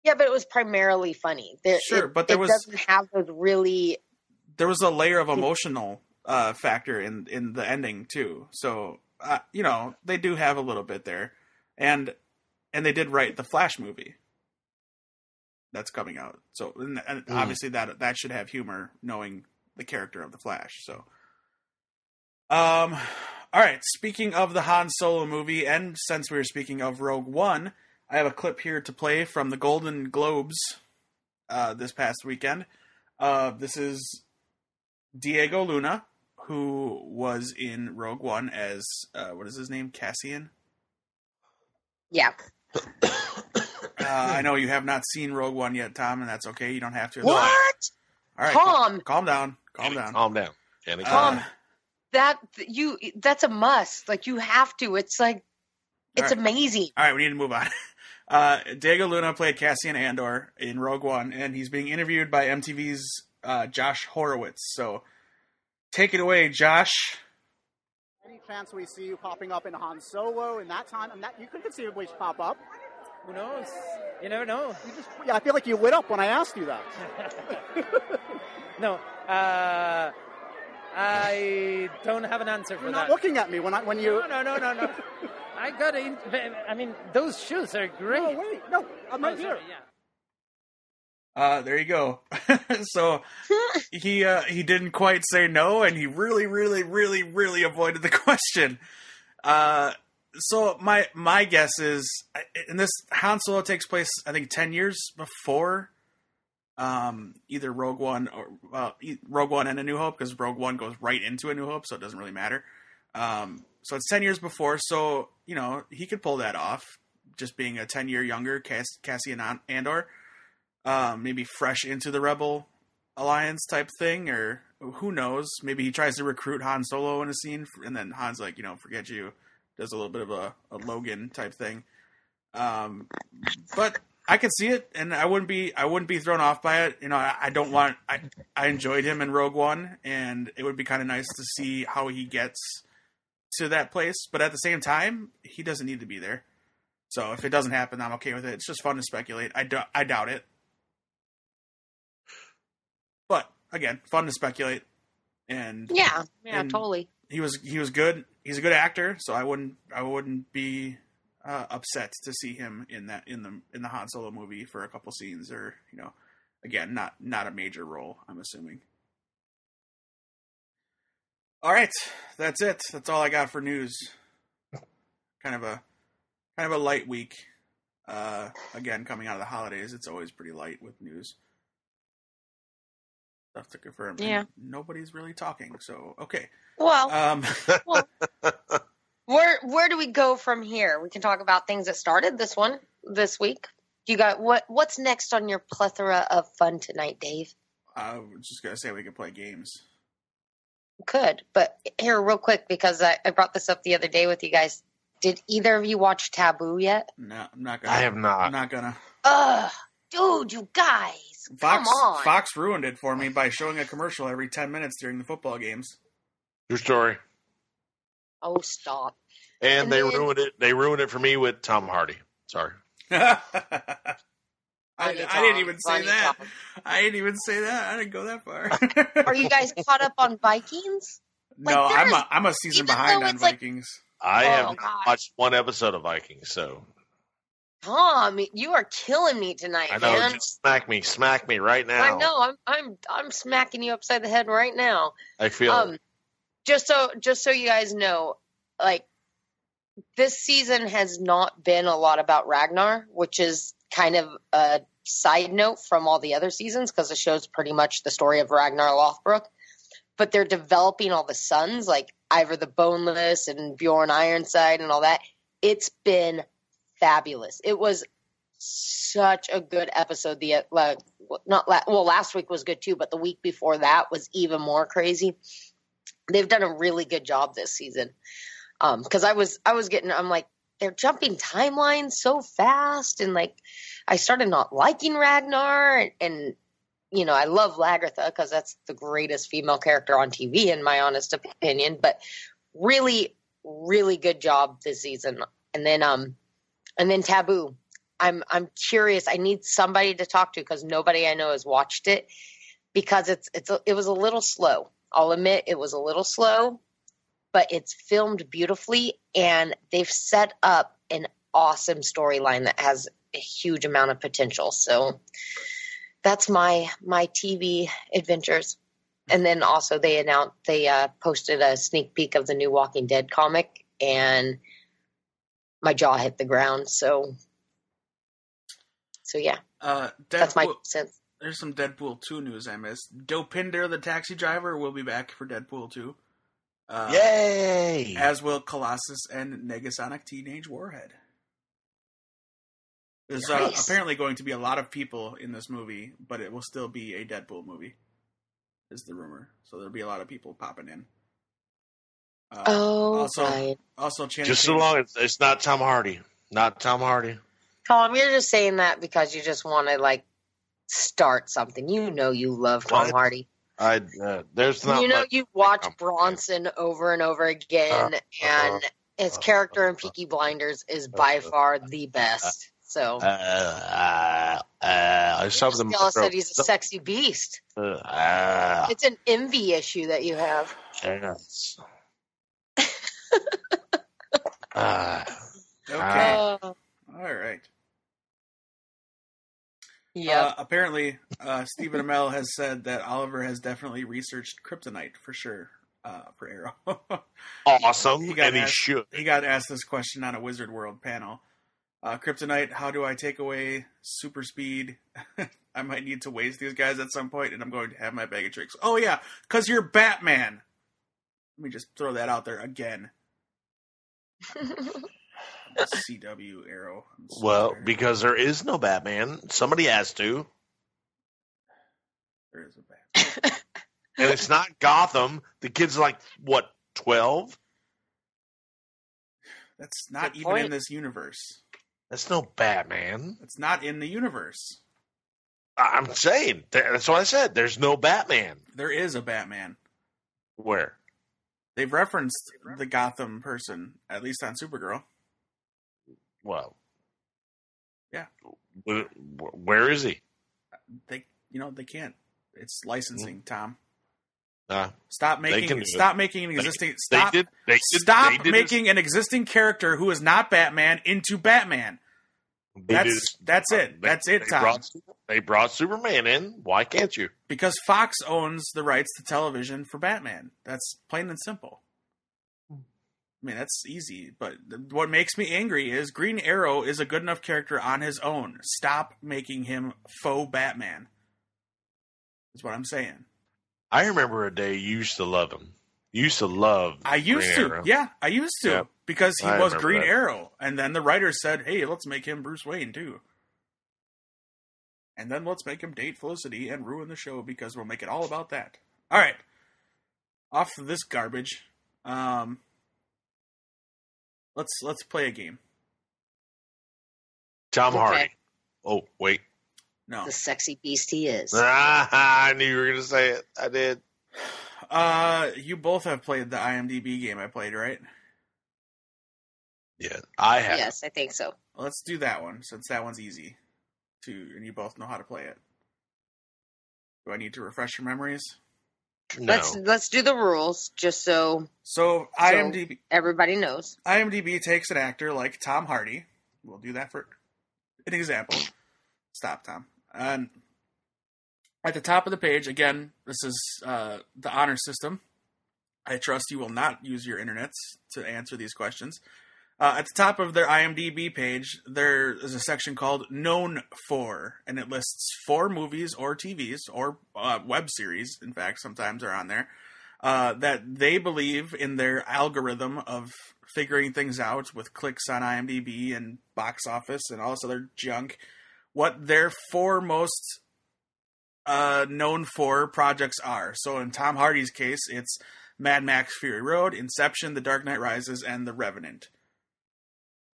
S3: yeah, but it was primarily funny. There,
S1: Sure,
S3: it-
S1: but there
S3: it
S1: was-
S3: doesn't have those really.
S1: there was a layer of emotional uh, factor in in the ending too. So uh, you know they do have a little bit there, and and they did write the Flash movie that's coming out. So and, and
S2: Mm.
S1: obviously that that should have humor, knowing the character of the Flash. So Um, all right. Speaking of the Han Solo movie, and since we were speaking of Rogue One, I have a clip here to play from the Golden Globes uh, this past weekend. Uh, this is Diego Luna, who was in Rogue One as uh, what is his name? Cassian.
S3: Yeah.
S1: Uh, I know you have not seen Rogue One yet, Tom, and that's okay. You don't have to.
S3: What?
S1: All right, cal-
S3: Tom.
S1: calm down. Calm down.
S2: Calm down. Kenny,
S1: Uh,
S2: calm
S3: Tom. That you that's a must. Like you have to. It's like it's
S1: All right.
S3: amazing.
S1: All right, we need to move on. Uh, Diego Luna played Cassian Andor in Rogue One, and he's being interviewed by MTV's uh, Josh Horowitz. So take it away, Josh.
S4: Any chance we see you popping up in Han Solo in that time? And that you could conceivably pop up.
S5: Who knows? You never know.
S4: You just, yeah, I feel like you lit up when I asked you that.
S5: No, uh, I don't have an answer for
S4: You're
S5: that.
S4: not looking at me when I when you.
S5: No, no, no, no, no. I got it. I mean, those shoes are great.
S4: No, wait, no, I'm
S5: Oh,
S4: right here.
S5: sorry, yeah.
S1: Uh, there you go. so he uh, he didn't quite say no, and he really, really, really, really avoided the question. Uh, so my my guess is, and this Han Solo takes place, I think, ten years before, um, either Rogue One or well, Rogue One and A New Hope, because Rogue One goes right into A New Hope, so it doesn't really matter. Um, so it's ten years before, so you know he could pull that off, just being a ten year younger Cass- Cassian An- Andor um, maybe fresh into the Rebel Alliance type thing, or who knows? Maybe he tries to recruit Han Solo in a scene, and then Han's like, you know, forget you, does a little bit of a, a Logan type thing. Um, but I could see it, and I wouldn't be I wouldn't be thrown off by it. You know, I, I don't want I I enjoyed him in Rogue One, and it would be kind of nice to see how he gets to that place. But at the same time, he doesn't need to be there. So if it doesn't happen, I'm okay with it. It's just fun to speculate. I, do, I doubt it. But again, fun to speculate. And
S3: Yeah, yeah,
S1: And-
S3: totally.
S1: he was he was good. He's a good actor, so I wouldn't I wouldn't be uh, upset to see him in that in the in the Han Solo movie for a couple scenes, or you know, again, not not a major role. I'm assuming. All right, that's it. That's all I got for news. Kind of a kind of a light week. Uh, again, coming out of the holidays, it's always pretty light with news. Stuff to confirm. and
S3: Yeah.
S1: nobody's really talking. So okay.
S3: Well,
S1: Um,
S3: where where do we go from here? We can talk about things that started this one this week. You got what? What's next on your plethora of fun tonight, Dave?
S1: I was just gonna say we could play games.
S3: Could, but here, real quick, because I, I brought this up the other day with you guys. Did either of you watch Taboo yet?
S1: No, I'm not gonna.
S2: I have not.
S1: I'm not gonna.
S3: Ugh, dude, you guys,
S1: Fox
S3: come on.
S1: Fox ruined it for me by showing a commercial every ten minutes during the football games.
S2: True story.
S3: Oh, stop.
S2: And,
S3: And
S2: they
S3: then-
S2: ruined it. They ruined it for me with Tom Hardy. Sorry.
S1: I,
S3: Funny
S1: I didn't even say
S3: funny
S1: that.
S3: Tom.
S1: I didn't even say that. I didn't go that far.
S3: Are you guys caught up on Vikings? like,
S1: no, I'm a I'm a season behind on
S3: it's like-
S1: Vikings.
S2: I
S3: Oh,
S2: have
S3: God.
S2: watched one episode of Vikings, so
S3: Tom, you are killing me tonight,
S2: I know.
S3: man.
S2: Just smack me, smack me right now.
S3: I know. I'm I'm I'm smacking you upside the head right now.
S2: I feel
S3: Um, just so just so you guys know, like this season has not been a lot about Ragnar, which is kind of a side note from all the other seasons because the show's pretty much the story of Ragnar Lothbrok. But they're developing all the sons, like Ivar the Boneless and Bjorn Ironside and all that. It's been fabulous. It was such a good episode. The like, not la- well, last week was good too, but the week before that was even more crazy. They've done a really good job this season. Um, because I was I was getting I'm like they're jumping timelines so fast, and like I started not liking Ragnar, and, and you know I love Lagertha because that's the greatest female character on TV in my honest opinion. But really, really good job this season. And then um, and then Taboo. I'm I'm curious. I need somebody to talk to because nobody I know has watched it because it's it's a, it was a little slow. I'll admit it was a little slow, but it's filmed beautifully and they've set up an awesome storyline that has a huge amount of potential. So that's my my TV adventures. And then also they announced they uh, posted a sneak peek of the new Walking Dead comic, and my jaw hit the ground. So, so yeah,
S1: Uh,
S3: that's my sense.
S1: There's some Deadpool 2 news I missed. Dopinder, the taxi driver, will be back for Deadpool 2. Uh,
S2: Yay!
S1: As will Colossus and Negasonic Teenage Warhead. There's uh, apparently going to be a lot of people in this movie, but it will still be a Deadpool movie, is the rumor. So there'll be a lot of people popping in. Uh,
S3: Oh,
S1: also,
S3: right.
S1: also Channing
S2: Just so long as it's not Tom Hardy. Not Tom Hardy.
S3: Tom, you're just saying that because you just want to like start something. You know you love Tom
S2: What?
S3: Hardy.
S2: I uh, there's not
S3: you know you watch
S2: Tom-
S3: Bronson over and over again,
S2: Uh,
S3: and his
S2: uh,
S3: character in
S2: uh,
S3: Peaky Blinders is by
S2: uh,
S3: far the best. So
S2: Uh, uh, uh, some of them.
S3: Stella said he's a sexy beast.
S2: Uh, uh,
S3: It's an envy issue that you have.
S2: yes. Uh,
S1: Okay.
S2: Ah.
S3: Uh,
S1: All right.
S3: yeah.
S1: Uh, apparently, uh, Stephen Amell has said that Oliver has definitely researched kryptonite for sure uh, for Arrow.
S2: awesome,
S1: He got
S2: and he should.
S1: he got asked this question on a Wizard World panel. Uh, kryptonite, how do I take away super speed? I might need to waste these guys at some point, and I'm going to have my bag of tricks. Oh, yeah, because you're Batman. Let me just throw that out there again. CW Arrow.
S2: Well, because there is no Batman, somebody has to,
S1: there is a Batman.
S2: and it's not Gotham. The kid's like what twelve?
S1: That's not
S3: Good
S1: even in this universe.
S2: That's no Batman.
S1: It's not in the universe.
S2: I'm saying that's what I said. There's no Batman.
S1: There is a Batman.
S2: Where?
S1: They've referenced the Gotham person, at least on Supergirl.
S2: Well,
S1: Yeah.
S2: wh- wh- Where is he?
S1: They, you know, they can't. It's licensing, Tom.
S2: Uh,
S1: Stop making stop making an
S2: They-
S1: existing stop
S2: they did. They did.
S1: stop
S2: they
S1: making an existing character who is not Batman into Batman.
S2: They
S1: That's
S2: did-
S1: that's it.
S2: they-
S1: That's it,
S2: they. Brought, they brought Superman in. Why can't you?
S1: Because Fox owns the rights to television for Batman. That's plain and simple. I mean, that's easy. But what makes me angry is Green Arrow is a good enough character on his own. Stop making him faux Batman. Is what I'm saying.
S2: I remember a day you used to love him. You used to love.
S1: I used
S2: Green
S1: to.
S2: Arrow.
S1: Yeah, I used to.
S2: Yeah.
S1: Because he
S2: I
S1: was Green
S2: that.
S1: Arrow. And then the writers said, hey, let's make him Bruce Wayne too. And then let's make him date Felicity and ruin the show because we'll make it all about that. All right. Off of this garbage. Um Let's let's play a game.
S2: Tom
S3: Okay.
S2: Hardy. Oh wait.
S1: No.
S3: the sexy beast he is.
S2: Ah, I knew you were going to say it. I did.
S1: Uh you both have played the IMDb game I played, right?
S2: Yeah, I have.
S3: Yes, I think so.
S1: Let's do that one since that one's easy to and you both know how to play it. Do I need to refresh your memories?
S2: No.
S3: Let's let's do the rules just so
S1: So IMDb
S3: everybody knows.
S1: IMDb takes an actor like Tom Hardy. We'll do that for an example. Stop, Tom. And at the top of the page, again, this is uh, the honor system. I trust you will not use your internets to answer these questions. Uh, at the top of their IMDb page, there is a section called Known For, and it lists four movies or TVs or uh, web series, in fact, sometimes are on there, uh, that they believe in their algorithm of figuring things out with clicks on IMDb and box office and all this other junk, what their four most uh, known for projects are. So in Tom Hardy's case, it's Mad Max Fury Road, Inception, The Dark Knight Rises, and The Revenant.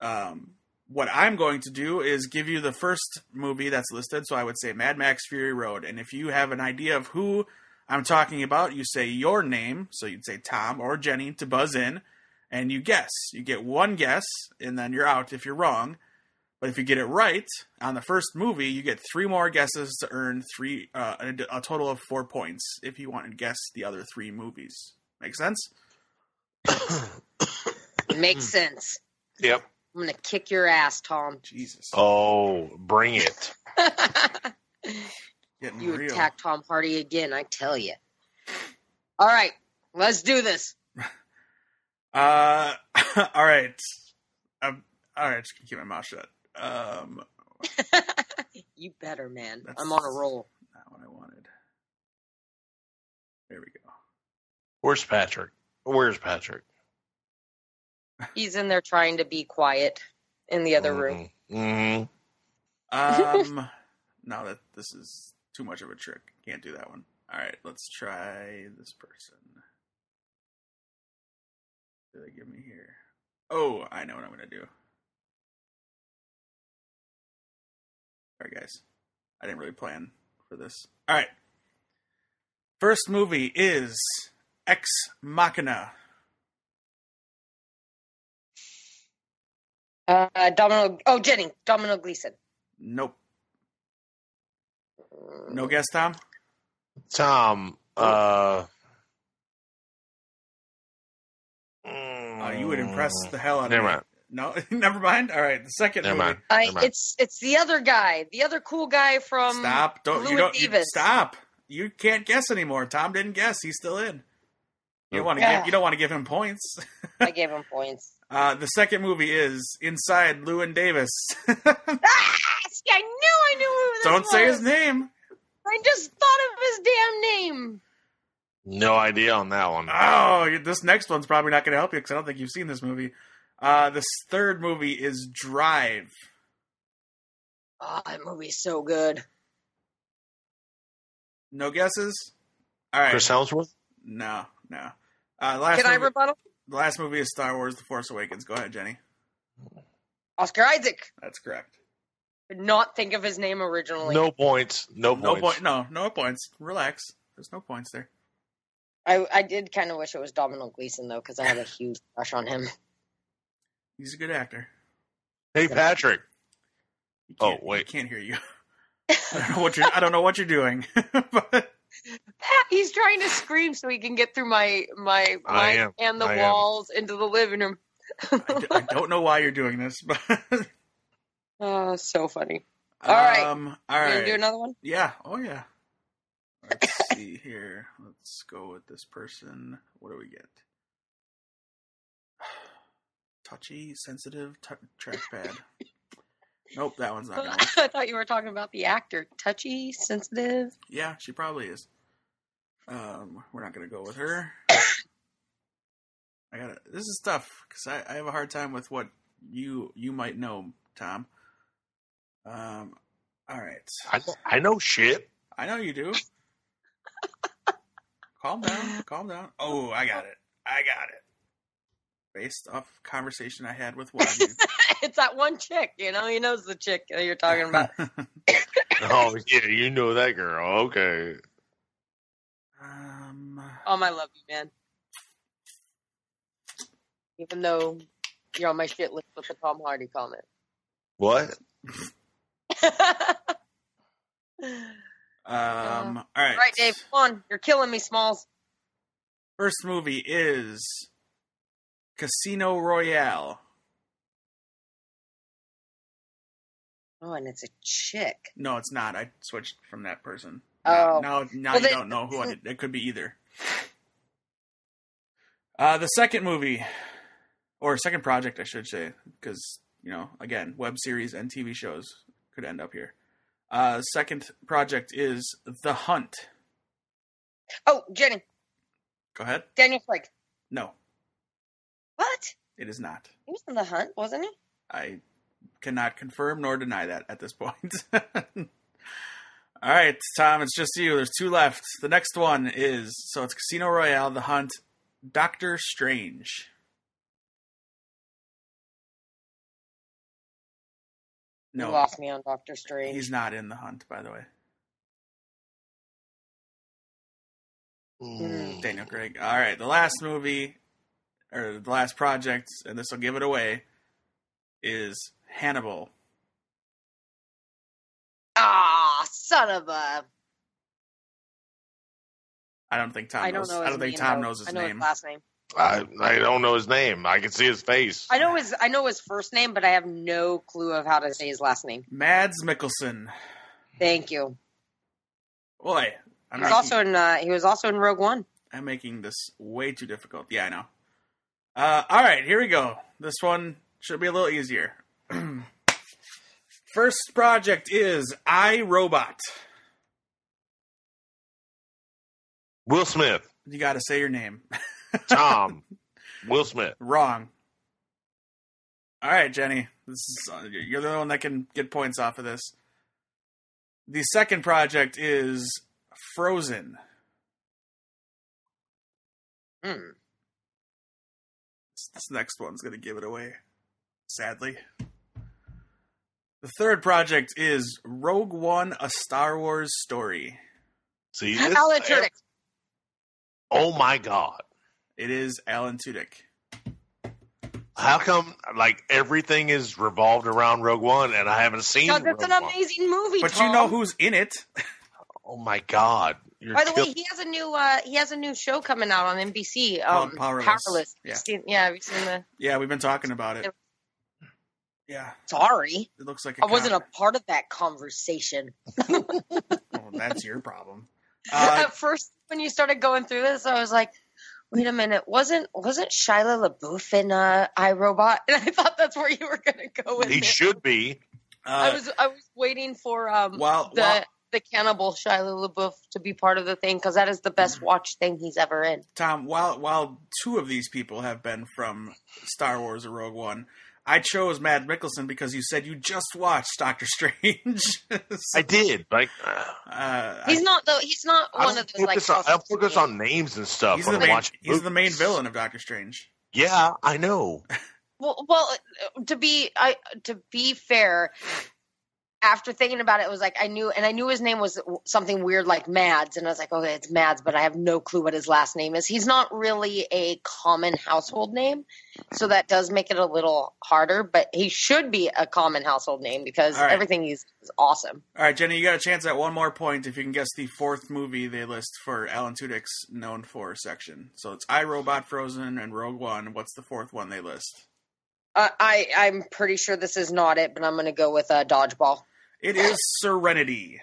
S1: Um, what I'm going to do is give you the first movie that's listed. So I would say Mad Max Fury Road. And if you have an idea of who I'm talking about, you say your name. So you'd say Tom or Jenny to buzz in and you guess. You get one guess and then you're out if you're wrong. But if you get it right on the first movie, you get three more guesses to earn three uh, a, a total of four points if you want to guess the other three movies. Make sense?
S3: It makes sense.
S2: Yep.
S3: I'm gonna kick your ass, Tom.
S1: Jesus,
S2: Oh, bring it.
S3: you
S1: real.
S3: attack Tom Hardy again, I tell you. All right, let's do this.
S1: Uh, all right. Um, all right, just gonna keep my mouth shut. Um,
S3: you better, man. I'm on a roll.
S1: not what I wanted. There we go.
S2: Where's Patrick? Where's Patrick?
S3: He's in there trying to be quiet in the other room.
S2: Mm-hmm.
S1: Um, no, that this is too much of a trick. Can't do that one. All right, let's try this person. What did they give me here? Oh, I know what I'm gonna do. All right, guys. I didn't really plan for this. All right. First movie is Ex Machina.
S3: Uh, Domino. Oh, Jenny. Domino Gleeson.
S1: Nope. No guess, Tom.
S2: Tom, uh,
S1: Uh, you would impress the hell out of
S2: Never
S1: me.
S2: mind.
S1: No, never mind. All right, the second
S2: Never
S1: movie.
S2: mind.
S3: I,
S2: Never mind.
S3: it's it's the other guy, the other cool guy from
S1: Stop! Don't you don't you, stop. You can't guess anymore. Tom didn't guess. He's still in. You want to
S3: Yeah.
S1: give. You don't want to give him points.
S3: I gave him points.
S1: Uh, the second movie is Inside Llewyn Davis.
S3: Ah, see, I knew I knew who this
S1: don't say his name.
S3: I just thought of his damn name.
S2: No idea on that one.
S1: Oh, this next one's probably not going to help you because I don't think you've seen this movie. Uh, this third movie is Drive.
S3: Oh, that movie's so good.
S1: No guesses. All right.
S2: Chris Hemsworth?
S1: No, no. Uh, last
S3: Can I rebuttal?
S1: the last movie is Star Wars: The Force Awakens. Go ahead, Jenny.
S3: Oscar Isaac.
S1: That's correct.
S3: Could not think of his name originally.
S2: No points. No
S1: No
S2: points.
S1: point. No, no points. Relax. There's no points there.
S3: I I did kind of wish it was Domino Gleeson though, because I had a huge crush on him.
S1: He's a good actor.
S2: Hey, Patrick. Oh,
S1: can't- he
S2: wait.
S1: can't hear you. I don't know what you're. I don't know what you're doing. but
S3: He's trying to scream so he can get through my my
S2: I
S3: mic
S2: am.
S3: and the
S2: I am.
S3: walls into the living room.
S1: I, d- I don't know why you're doing this. But
S3: oh, so funny. All right.
S1: Um, all
S3: You
S1: right.
S3: gonna do another one?
S1: Yeah. Oh yeah. Let's see here. Let's go with this person. What do we get? Touchy, sensitive, t- trackpad. Nope, that one's not gonna.
S3: I thought you were talking about the actor. Touchy, sensitive.
S1: Yeah, she probably is. Um, we're not gonna go with her. I got to This is tough because I, I have a hard time with what you you might know, Tom. Um, all right,
S2: I, I know shit.
S1: I know you do. calm down, calm down. Oh, I got it. I got it. Based off conversation I had with one
S3: it's that one chick, you know. He knows the chick that you're talking about.
S2: Oh, yeah, you know that girl. Okay.
S1: um,
S3: Oh, I love you, man. Even though you're on my shit list with the Tom Hardy comment.
S2: What?
S1: um, all right.
S3: right, Dave. Come on, you're killing me, Smalls.
S1: First movie is Casino Royale.
S3: Oh, and it's a chick.
S1: No, it's not. I switched from that person.
S3: Oh.
S1: Now, now, now
S3: Well,
S1: you
S3: they-
S1: don't know who I, it could be either. Uh, the second movie, or second project, I should say, because you know, again, web series and TV shows could end up here. Uh, second project is The Hunt.
S3: Oh, Jenny,
S1: Go ahead.
S3: Daniel Craig.
S1: No,
S3: What?
S1: it is not.
S3: He was in the hunt, wasn't he?
S1: I cannot confirm nor deny that at this point. All right, Tom, it's just you. There's two left. The next one is so it's Casino Royale, The Hunt, Doctor Strange.
S3: You
S1: No,
S3: lost me on Doctor Strange.
S1: he's not in The Hunt, by the way.
S2: Mm.
S1: Daniel Craig. All right, the last movie or the last project, and this will give it away, is Hannibal.
S3: Ah, son of a.
S1: I don't think Tom
S3: I don't
S1: knows.
S3: know.
S1: I don't think
S3: name,
S1: Tom knows his
S3: I know
S1: name.
S3: his last name.
S2: I, I don't know his name. I can see his face.
S3: I know his. I know his first name, but I have no clue of how to say his last name.
S1: Mads Mikkelsen.
S3: Thank you.
S1: Boy, I'm
S3: He was
S1: not-
S3: also in. Uh, he was also in Rogue One.
S1: I'm making this way too difficult. Yeah, I know. Uh, all right, here we go. This one should be a little easier. First project is I Robot.
S2: Will Smith,
S1: You got to say your name.
S2: Tom, Will Smith.
S1: Wrong. All right, Jenny. This is uh, you're the one that can get points off of this. The second project is Frozen.
S3: Hmm.
S1: This, this next one's going to give it away, sadly. The third project is Rogue One: A Star Wars Story.
S2: See, this,
S3: Alan Tudyk.
S2: oh my god,
S1: It is Alan Tudyk.
S2: how come like everything is revolved around Rogue One and I haven't seen?
S3: God, that's
S2: Rogue
S3: an
S2: One?
S3: amazing movie.
S1: But
S3: Tom.
S1: you know who's in it?
S2: Oh my god! You're
S3: By the
S2: kill-
S3: way, he has a new uh, he has a new show coming out on NBC.
S1: Called
S3: Um,
S1: Powerless.
S3: Powerless.
S1: Yeah.
S3: Seen- yeah. Have you seen the?
S1: Yeah, we've been talking about it. Yeah,
S3: Sorry,
S1: it looks like a
S3: I wasn't a part of that conversation.
S1: Oh, that's your problem. Uh,
S3: At first, when you started going through this, I was like, "Wait a minute, wasn't wasn't Shia LaBeouf in uh, iRobot?" And I thought that's where you were going to go with
S2: he
S3: it.
S2: should be.
S3: I
S1: uh,
S3: was I was waiting for um
S1: while,
S3: the
S1: while
S3: the cannibal Shia LaBeouf to be part of the thing because that is the best mm-hmm. watched thing he's ever in.
S1: Tom, while while two of these people have been from Star Wars or Rogue One, I chose Matt Mikkelsen because you said you just watched Doctor Strange.
S2: I did. Like,
S1: uh, uh,
S3: He's
S1: I-
S3: not though. He's not
S2: I
S3: one of those like.
S2: on, I don't focus on names and stuff
S1: he's the
S2: I'm
S1: main
S2: watching.
S1: he's the main villain of Doctor Strange.
S2: Yeah, I know.
S3: Well, well, uh, to be I to be fair, after thinking about it, it was like I knew, and I knew his name was something weird like Mads, and I was like, okay, it's Mads, but I have no clue what his last name is. He's not really a common household name, so that does make it a little harder. But he should be a common household name because
S1: right.
S3: everything he's is awesome.
S1: All right, Jenny, you got a chance at one more point if you can guess the fourth movie they list for Alan Tudyk's known for section. So it's I Robot, Frozen, and Rogue One. What's the fourth one they list?
S3: Uh, I I'm pretty sure this is not it, but I'm going to go with uh, dodgeball.
S1: It is Serenity,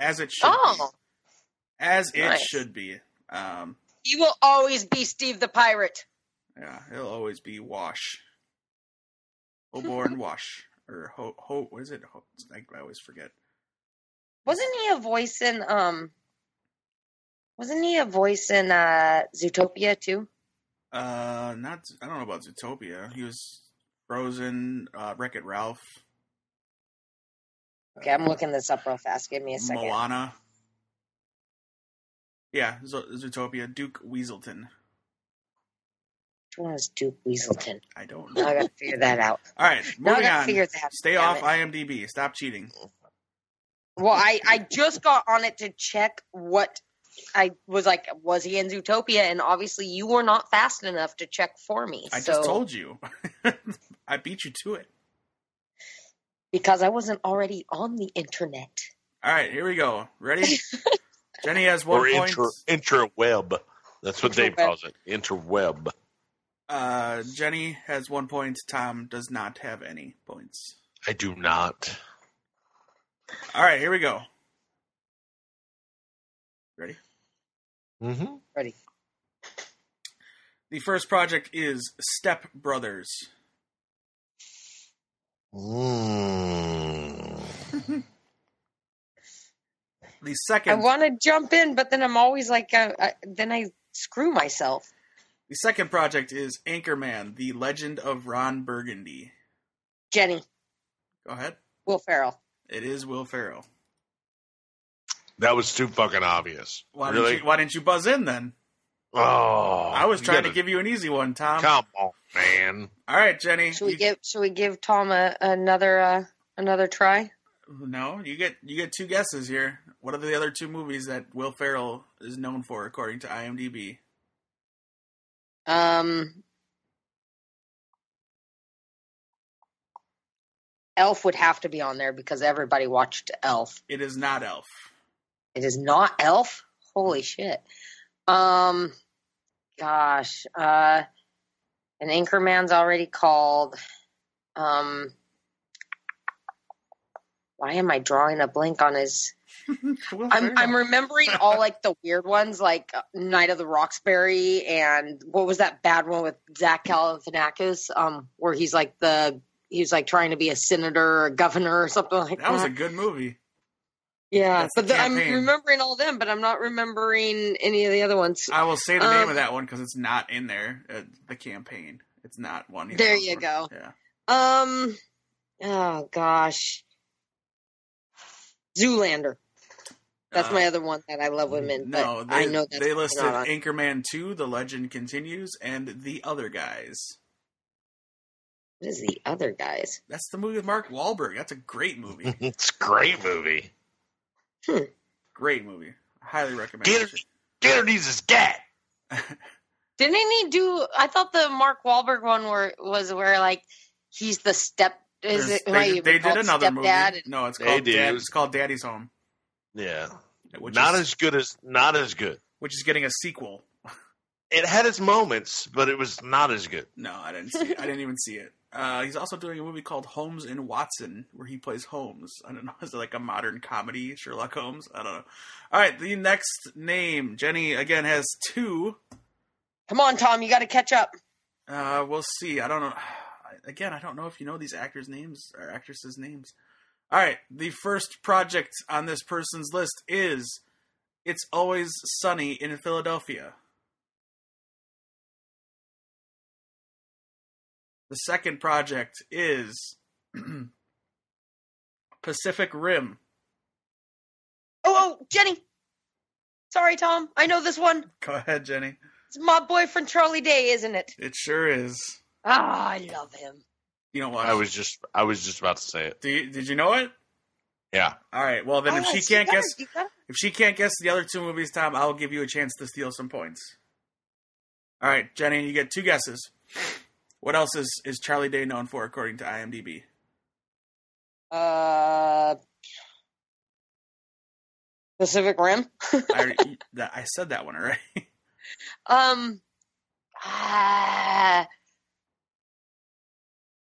S1: as it should
S3: Oh,
S1: be. As it
S3: Nice.
S1: should be. Um,
S3: he will always be Steve the pirate.
S1: yeah, he'll always be Wash. Hoban Wash. Or Ho, Ho, what is it? Ho, I, I always forget.
S3: Wasn't he a voice in um? Wasn't he a voice in uh Zootopia too?
S1: Uh, not, I don't know about Zootopia. He was Frozen, uh, Wreck It Ralph,
S3: Okay, I'm looking this up real fast. Give me a second.
S1: Moana. Yeah, Zo- Zootopia. Duke Weaselton.
S3: Which one is Duke Weaselton?
S1: I don't
S3: Now I gotta figure that out.
S1: All right,
S3: Now I
S1: moving
S3: gotta
S1: on.
S3: figure that.
S1: Stay
S3: damn
S1: off
S3: it.
S1: IMDb. Stop cheating.
S3: Well, I I just got on it to check what I was like. Was he in Zootopia? And obviously, you were not fast enough to check for me.
S1: I
S3: so,
S1: just told you. I beat you to it.
S3: because I wasn't already on the internet.
S1: All right, here we go. Ready? Jenny has one
S2: or
S1: point.
S2: inter interweb. That's what Dave calls it. Interweb.
S1: Uh, Jenny has one point. Tom does not have any points.
S2: I do not.
S1: All right, here we go. Ready?
S2: Mm-hmm.
S3: Ready?
S1: The first project is Step Brothers.
S2: Mm.
S1: The
S3: I want to jump in, but then I'm always like, uh, I, then I screw myself.
S1: the second project is Anchorman: The Legend of Ron Burgundy.
S3: Jenny,
S1: Go ahead.
S3: Will Ferrell.
S1: It is Will Ferrell.
S2: That was too fucking obvious.
S1: Why
S2: really?
S1: didn't you Why didn't you buzz in then?
S2: oh,
S1: I was
S2: you
S1: trying to
S2: gotta-
S1: give you an easy one, Tom.
S2: Come on, man.
S1: All right, Jenny.
S3: Should we
S1: you-
S3: give Should we give Tom a, another uh, another try?
S1: No, you get you get two guesses here. What are the other two movies that Will Ferrell is known for, according to IMDb?
S3: Um, Elf would have to be on there because everybody watched Elf.
S1: It is not Elf.
S3: It is not Elf. Holy shit. Um, gosh. Uh, an Anchorman's already called. Um, why am I drawing a blank on his
S1: Well,
S3: I'm I'm remembering all like the weird ones, like uh, Night of the Roxbury, and what was that bad one with Zach Galifianakis, um, where he's like the he's like trying to be a senator or a governor or something like that.
S1: that was a good movie.
S3: Yeah,
S1: that's
S3: but
S1: the
S3: the, I'm remembering all them, but I'm not remembering any of the other ones.
S1: I will say the name
S3: Um,
S1: of that one because it's not in there. Uh, the campaign. It's not one. he's
S3: There
S1: known
S3: you
S1: for.
S3: go.
S1: Yeah.
S3: Um, oh gosh, Zoolander. That's
S1: Uh,
S3: my other one that I love women. in. But
S1: No, they,
S3: I know that's
S1: they
S3: not
S1: listed
S3: on.
S1: Anchorman 2, The Legend Continues, and The Other Guys.
S3: What is the other guys?
S1: That's the movie with Mark Wahlberg. That's a great movie.
S2: It's a great movie. Hmm.
S1: great movie. I highly recommend
S2: Gator,
S1: it.
S2: Gator needs his gat.
S3: Didn't he do? I thought the Mark Wahlberg one were was where like he's the step. Is
S1: There's-
S3: it
S1: they,
S3: you
S1: they did another movie.
S3: And,
S1: No, it's
S2: They
S1: called
S2: did.
S1: Dad, it's called Daddy's Home,
S2: Yeah,
S1: which
S2: not
S1: is,
S2: as good as not as good.
S1: which is getting a sequel.
S2: It had its moments, but it was not as good.
S1: No, I didn't see. It. I didn't even see it. Uh, he's also doing a movie called Holmes and Watson, where he plays Holmes. I don't know. Is it like a modern comedy, Sherlock Holmes? I don't know. All right, the next name, Jenny again has two.
S3: come on, Tom, you got to catch up.
S1: Uh, we'll see. I don't know. Again, I don't know if you know these actors' names or actresses' names. All right, the first project on this person's list is "It's Always Sunny in Philadelphia." The second project is Pacific Rim.
S3: Oh, oh, Jenny. Sorry, Tom. I know this one.
S1: Go ahead, Jenny.
S3: It's my boyfriend Charlie Day, isn't it?
S1: It sure is.
S3: Ah, I love him.
S1: You don't watch.
S2: I was just I was just about to say it.
S1: Do you, did you know it?
S2: Yeah,
S1: All right. Well, then, if
S3: Oh,
S1: she can't
S3: gotta-
S1: guess,
S3: you
S1: If she can't guess the other two movies, Tom, I'll give you a chance to steal some points. All right, Jenny, you get two guesses. What else is, is Charlie Day known for, according to IMDb?
S3: Uh, Pacific Rim.
S1: I, I said that one already.
S3: Um, ah,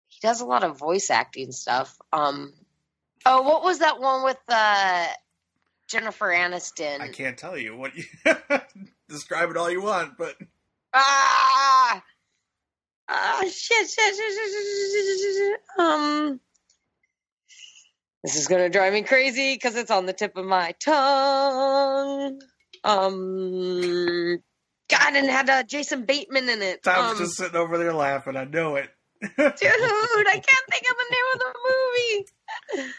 S3: he does a lot of voice acting stuff. Um, oh, what was that one with uh, Jennifer Aniston?
S1: I can't tell you what you describe it all you want, but
S3: Ah, Ah, shit, shit, shit, Um, this is gonna drive me crazy because it's on the tip of my tongue. Um, God, and had uh, Jason Bateman in it.
S1: Tom's
S3: um,
S1: just sitting over there laughing. I know it,
S3: dude. I can't think of the name of the movie.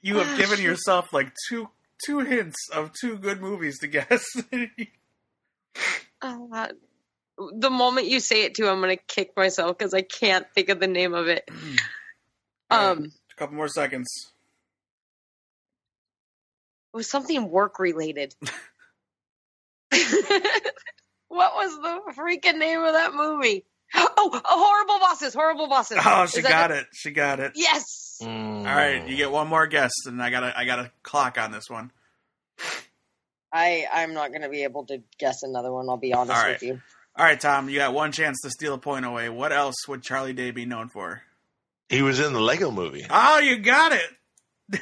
S1: You have ah, given yourself like two two hints of two good movies to guess.
S3: uh, the moment you say it too, I'm gonna kick myself because I can't think of the name of it. Um,
S1: a couple more seconds.
S3: it was something work related. what was the freaking name of that movie? Oh, horrible bosses! Horrible bosses!
S1: Oh, she got it. She got it.
S3: Yes.
S1: All right, you get one more guess, and I got to I got a clock on this one.
S3: I I'm not gonna be able to guess another one. I'll be honest
S1: All right.
S3: with you.
S1: All right, Tom, you got one chance to steal a point away. What else would Charlie Day be known for?
S2: he was in the Lego Movie.
S1: Oh, you got it.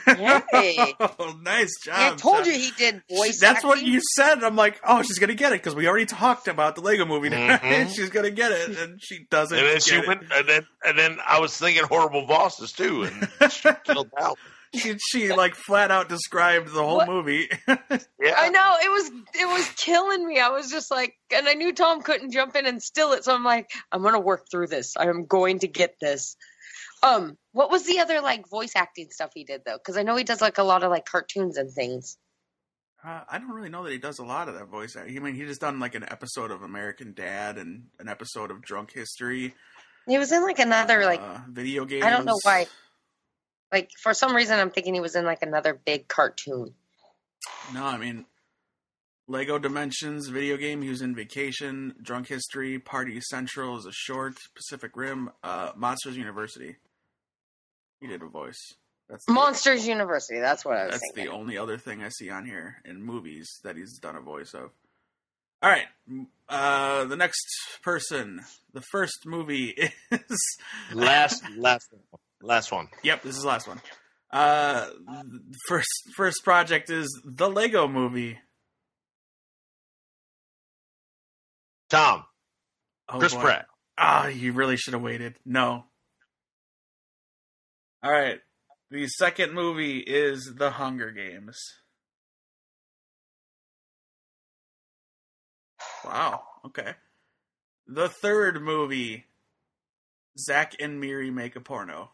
S3: Yay.
S1: oh, nice job.
S3: Yeah, I told
S1: Tom.
S3: you he did voice.
S1: That's what you said. I'm like, oh, she's gonna get it because we already talked about the Lego Movie.
S2: Mhm.
S1: she's gonna get it, and she doesn't.
S2: And then
S1: get
S2: she
S1: it.
S2: went, and then and then I was thinking horrible bosses too, and she killed out.
S1: She, she like flat out described the whole
S3: What?
S1: movie.
S2: Yeah,
S3: I know it was it was killing me. I was just like, and I knew Tom couldn't jump in and still it, so I'm like, I'm gonna work through this. I am going to get this. Um, what was the other like voice acting stuff he did though? Because I know he does like a lot of like cartoons and things.
S1: Uh, I don't really know that he does a lot of that voice. I mean, he just done like an episode of American Dad and an episode of Drunk History.
S3: He was in like another like
S1: uh, video game.
S3: I don't know why. Like for some reason I'm thinking he was in like another big cartoon.
S1: No, I mean, Lego Dimensions video game. He was in Vacation, Drunk History, Party Central is a short, Pacific Rim, uh, Monsters University. He did a voice. That's the,
S3: Monsters University. That's what I was
S1: That's
S3: thinking.
S1: the only other thing I see on here in movies that he's done a voice of. All right, uh, the next person. The first movie is
S2: last last one. Last one.
S1: Yep, this is the last one. Uh, first first project is the Lego Movie.
S2: Tom,
S1: Oh,
S2: Chris
S1: boy.
S2: Pratt.
S1: Ah, you really should have waited. No. All right. The second movie is The Hunger Games. Wow. Okay. The third movie, Zack and Miri make a porno.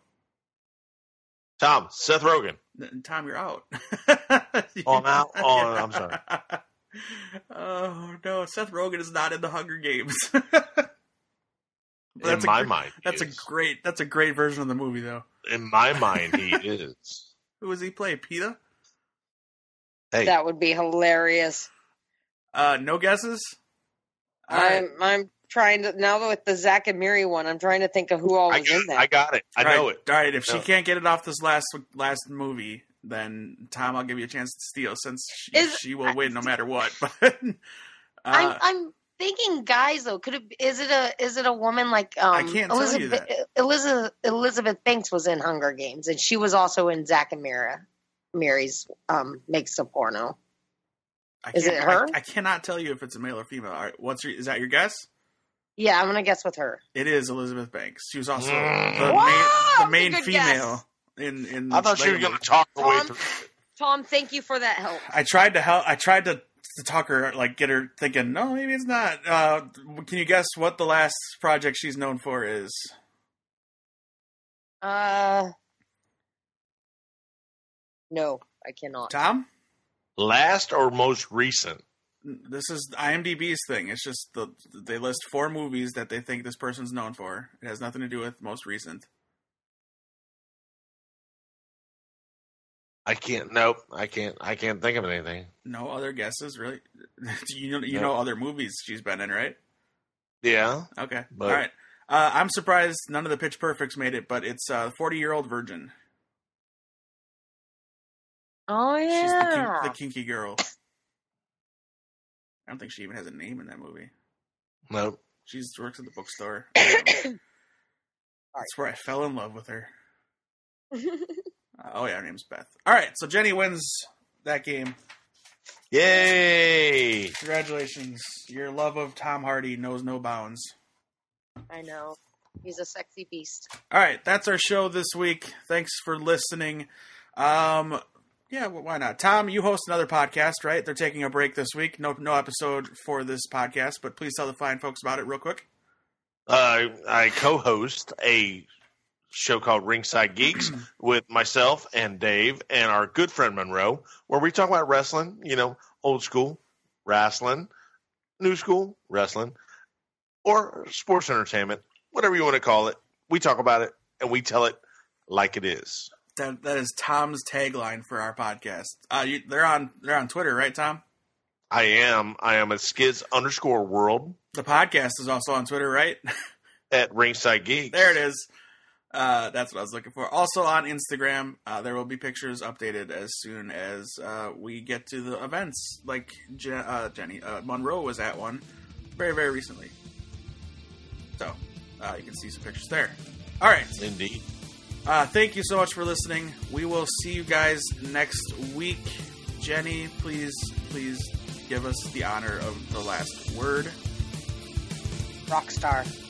S2: Tom, Seth Rogen.
S1: N- Tom, you're out.
S2: Oh, I'm out? Oh, I'm sorry.
S1: Oh no, Seth Rogen is not in the Hunger Games.
S2: In
S1: That's a
S2: my
S1: gr-
S2: mind, he
S1: That's a
S2: is.
S1: great. That's a great version of the movie, though.
S2: In my mind, he is.
S1: Who does he play? Peeta?
S2: Hey,
S3: That would be hilarious.
S1: Uh, no guesses. All right.
S3: I'm I'm trying to now with the Zack and Mary one. I'm trying to think of who all
S2: I
S3: was in
S2: got,
S3: that.
S2: I got it. I
S1: All right,
S2: know it.
S1: All right. If she can't get it off this last last movie, then Tom, I'll give you a chance to steal since she,
S3: Is-
S1: she will win no matter what. But uh,
S3: I'm I'm thinking guys though. Could it is it a is it a woman like um
S1: I can't tell you
S3: Elizabeth Elizabeth Elizabeth Banks was in Hunger Games and she was also in Zack and Miri Miri's um makes a porno.
S1: I
S3: is it her?
S1: I, I cannot tell you if it's a male or female. All right. What's your? Is that your guess?
S3: Yeah, I'm gonna guess with her.
S1: It is Elizabeth Banks. She was also
S2: Mm.
S1: the
S3: Wow,
S1: main the main
S3: good
S1: female in in.
S2: I thought she was going to talk her way
S3: Tom?
S2: through.
S3: Tom, thank you for that help.
S1: I tried to help. I tried to to talk her, like get her thinking. No, maybe it's not. Uh, can you guess what the last project she's known for is?
S3: Uh, no, I cannot.
S1: Tom,
S2: Last or most recent?
S1: This is IMDb's thing. It's just the they list four movies that they think this person's known for. It has nothing to do with most recent.
S2: I can't. Nope. I can't. I can't think of anything.
S1: No other guesses, really. you know, you
S2: No.
S1: know other movies she's been in, right?
S2: Yeah.
S1: Okay,
S2: But-
S1: all right. Uh, I'm surprised none of the Pitch Perfects made it, but it's uh, 40 year old virgin.
S3: Oh
S1: She's the, kink-
S3: yeah,
S1: the kinky girl. I don't think she even has a name in that movie.
S2: Nope.
S1: She works at the bookstore. That's where I fell in love with her. Uh, oh yeah, her name's Beth. All right, so Jenny wins that game.
S2: Yay!
S1: Congratulations. Your love of Tom Hardy knows no bounds.
S3: I know. He's a sexy beast.
S1: All right, that's our show this week. Thanks for listening. Um, yeah, well, why not? Tom, you host another podcast, right? They're taking a break this week. No, no episode for this podcast, but please tell the fine folks about it real quick.
S2: Uh, I co-host a show called Ringside Geeks with myself and Dave and our good friend Monroe, where we talk about wrestling. You know, old school wrestling, new school wrestling, or sports entertainment, whatever you want to call it. We talk about it and we tell it like it is.
S1: That that is Tom's tagline for our podcast. Uh, you, they're on they're on Twitter, right, Tom?
S2: I am. I am a skids underscore world
S1: The podcast is also on Twitter, right?
S2: at Ringside Geeks.
S1: there it is. Uh, that's what I was looking for. Also on Instagram, uh, there will be pictures updated as soon as uh, we get to the events. Like Je- uh, Jenny uh, Monroe was at one very very recently, so uh, you can see some pictures there. All right.
S2: Indeed.
S1: Uh, thank you so much for listening. We will see you guys next week. Jenny, please, please give us the honor of the last word.
S3: Rockstar.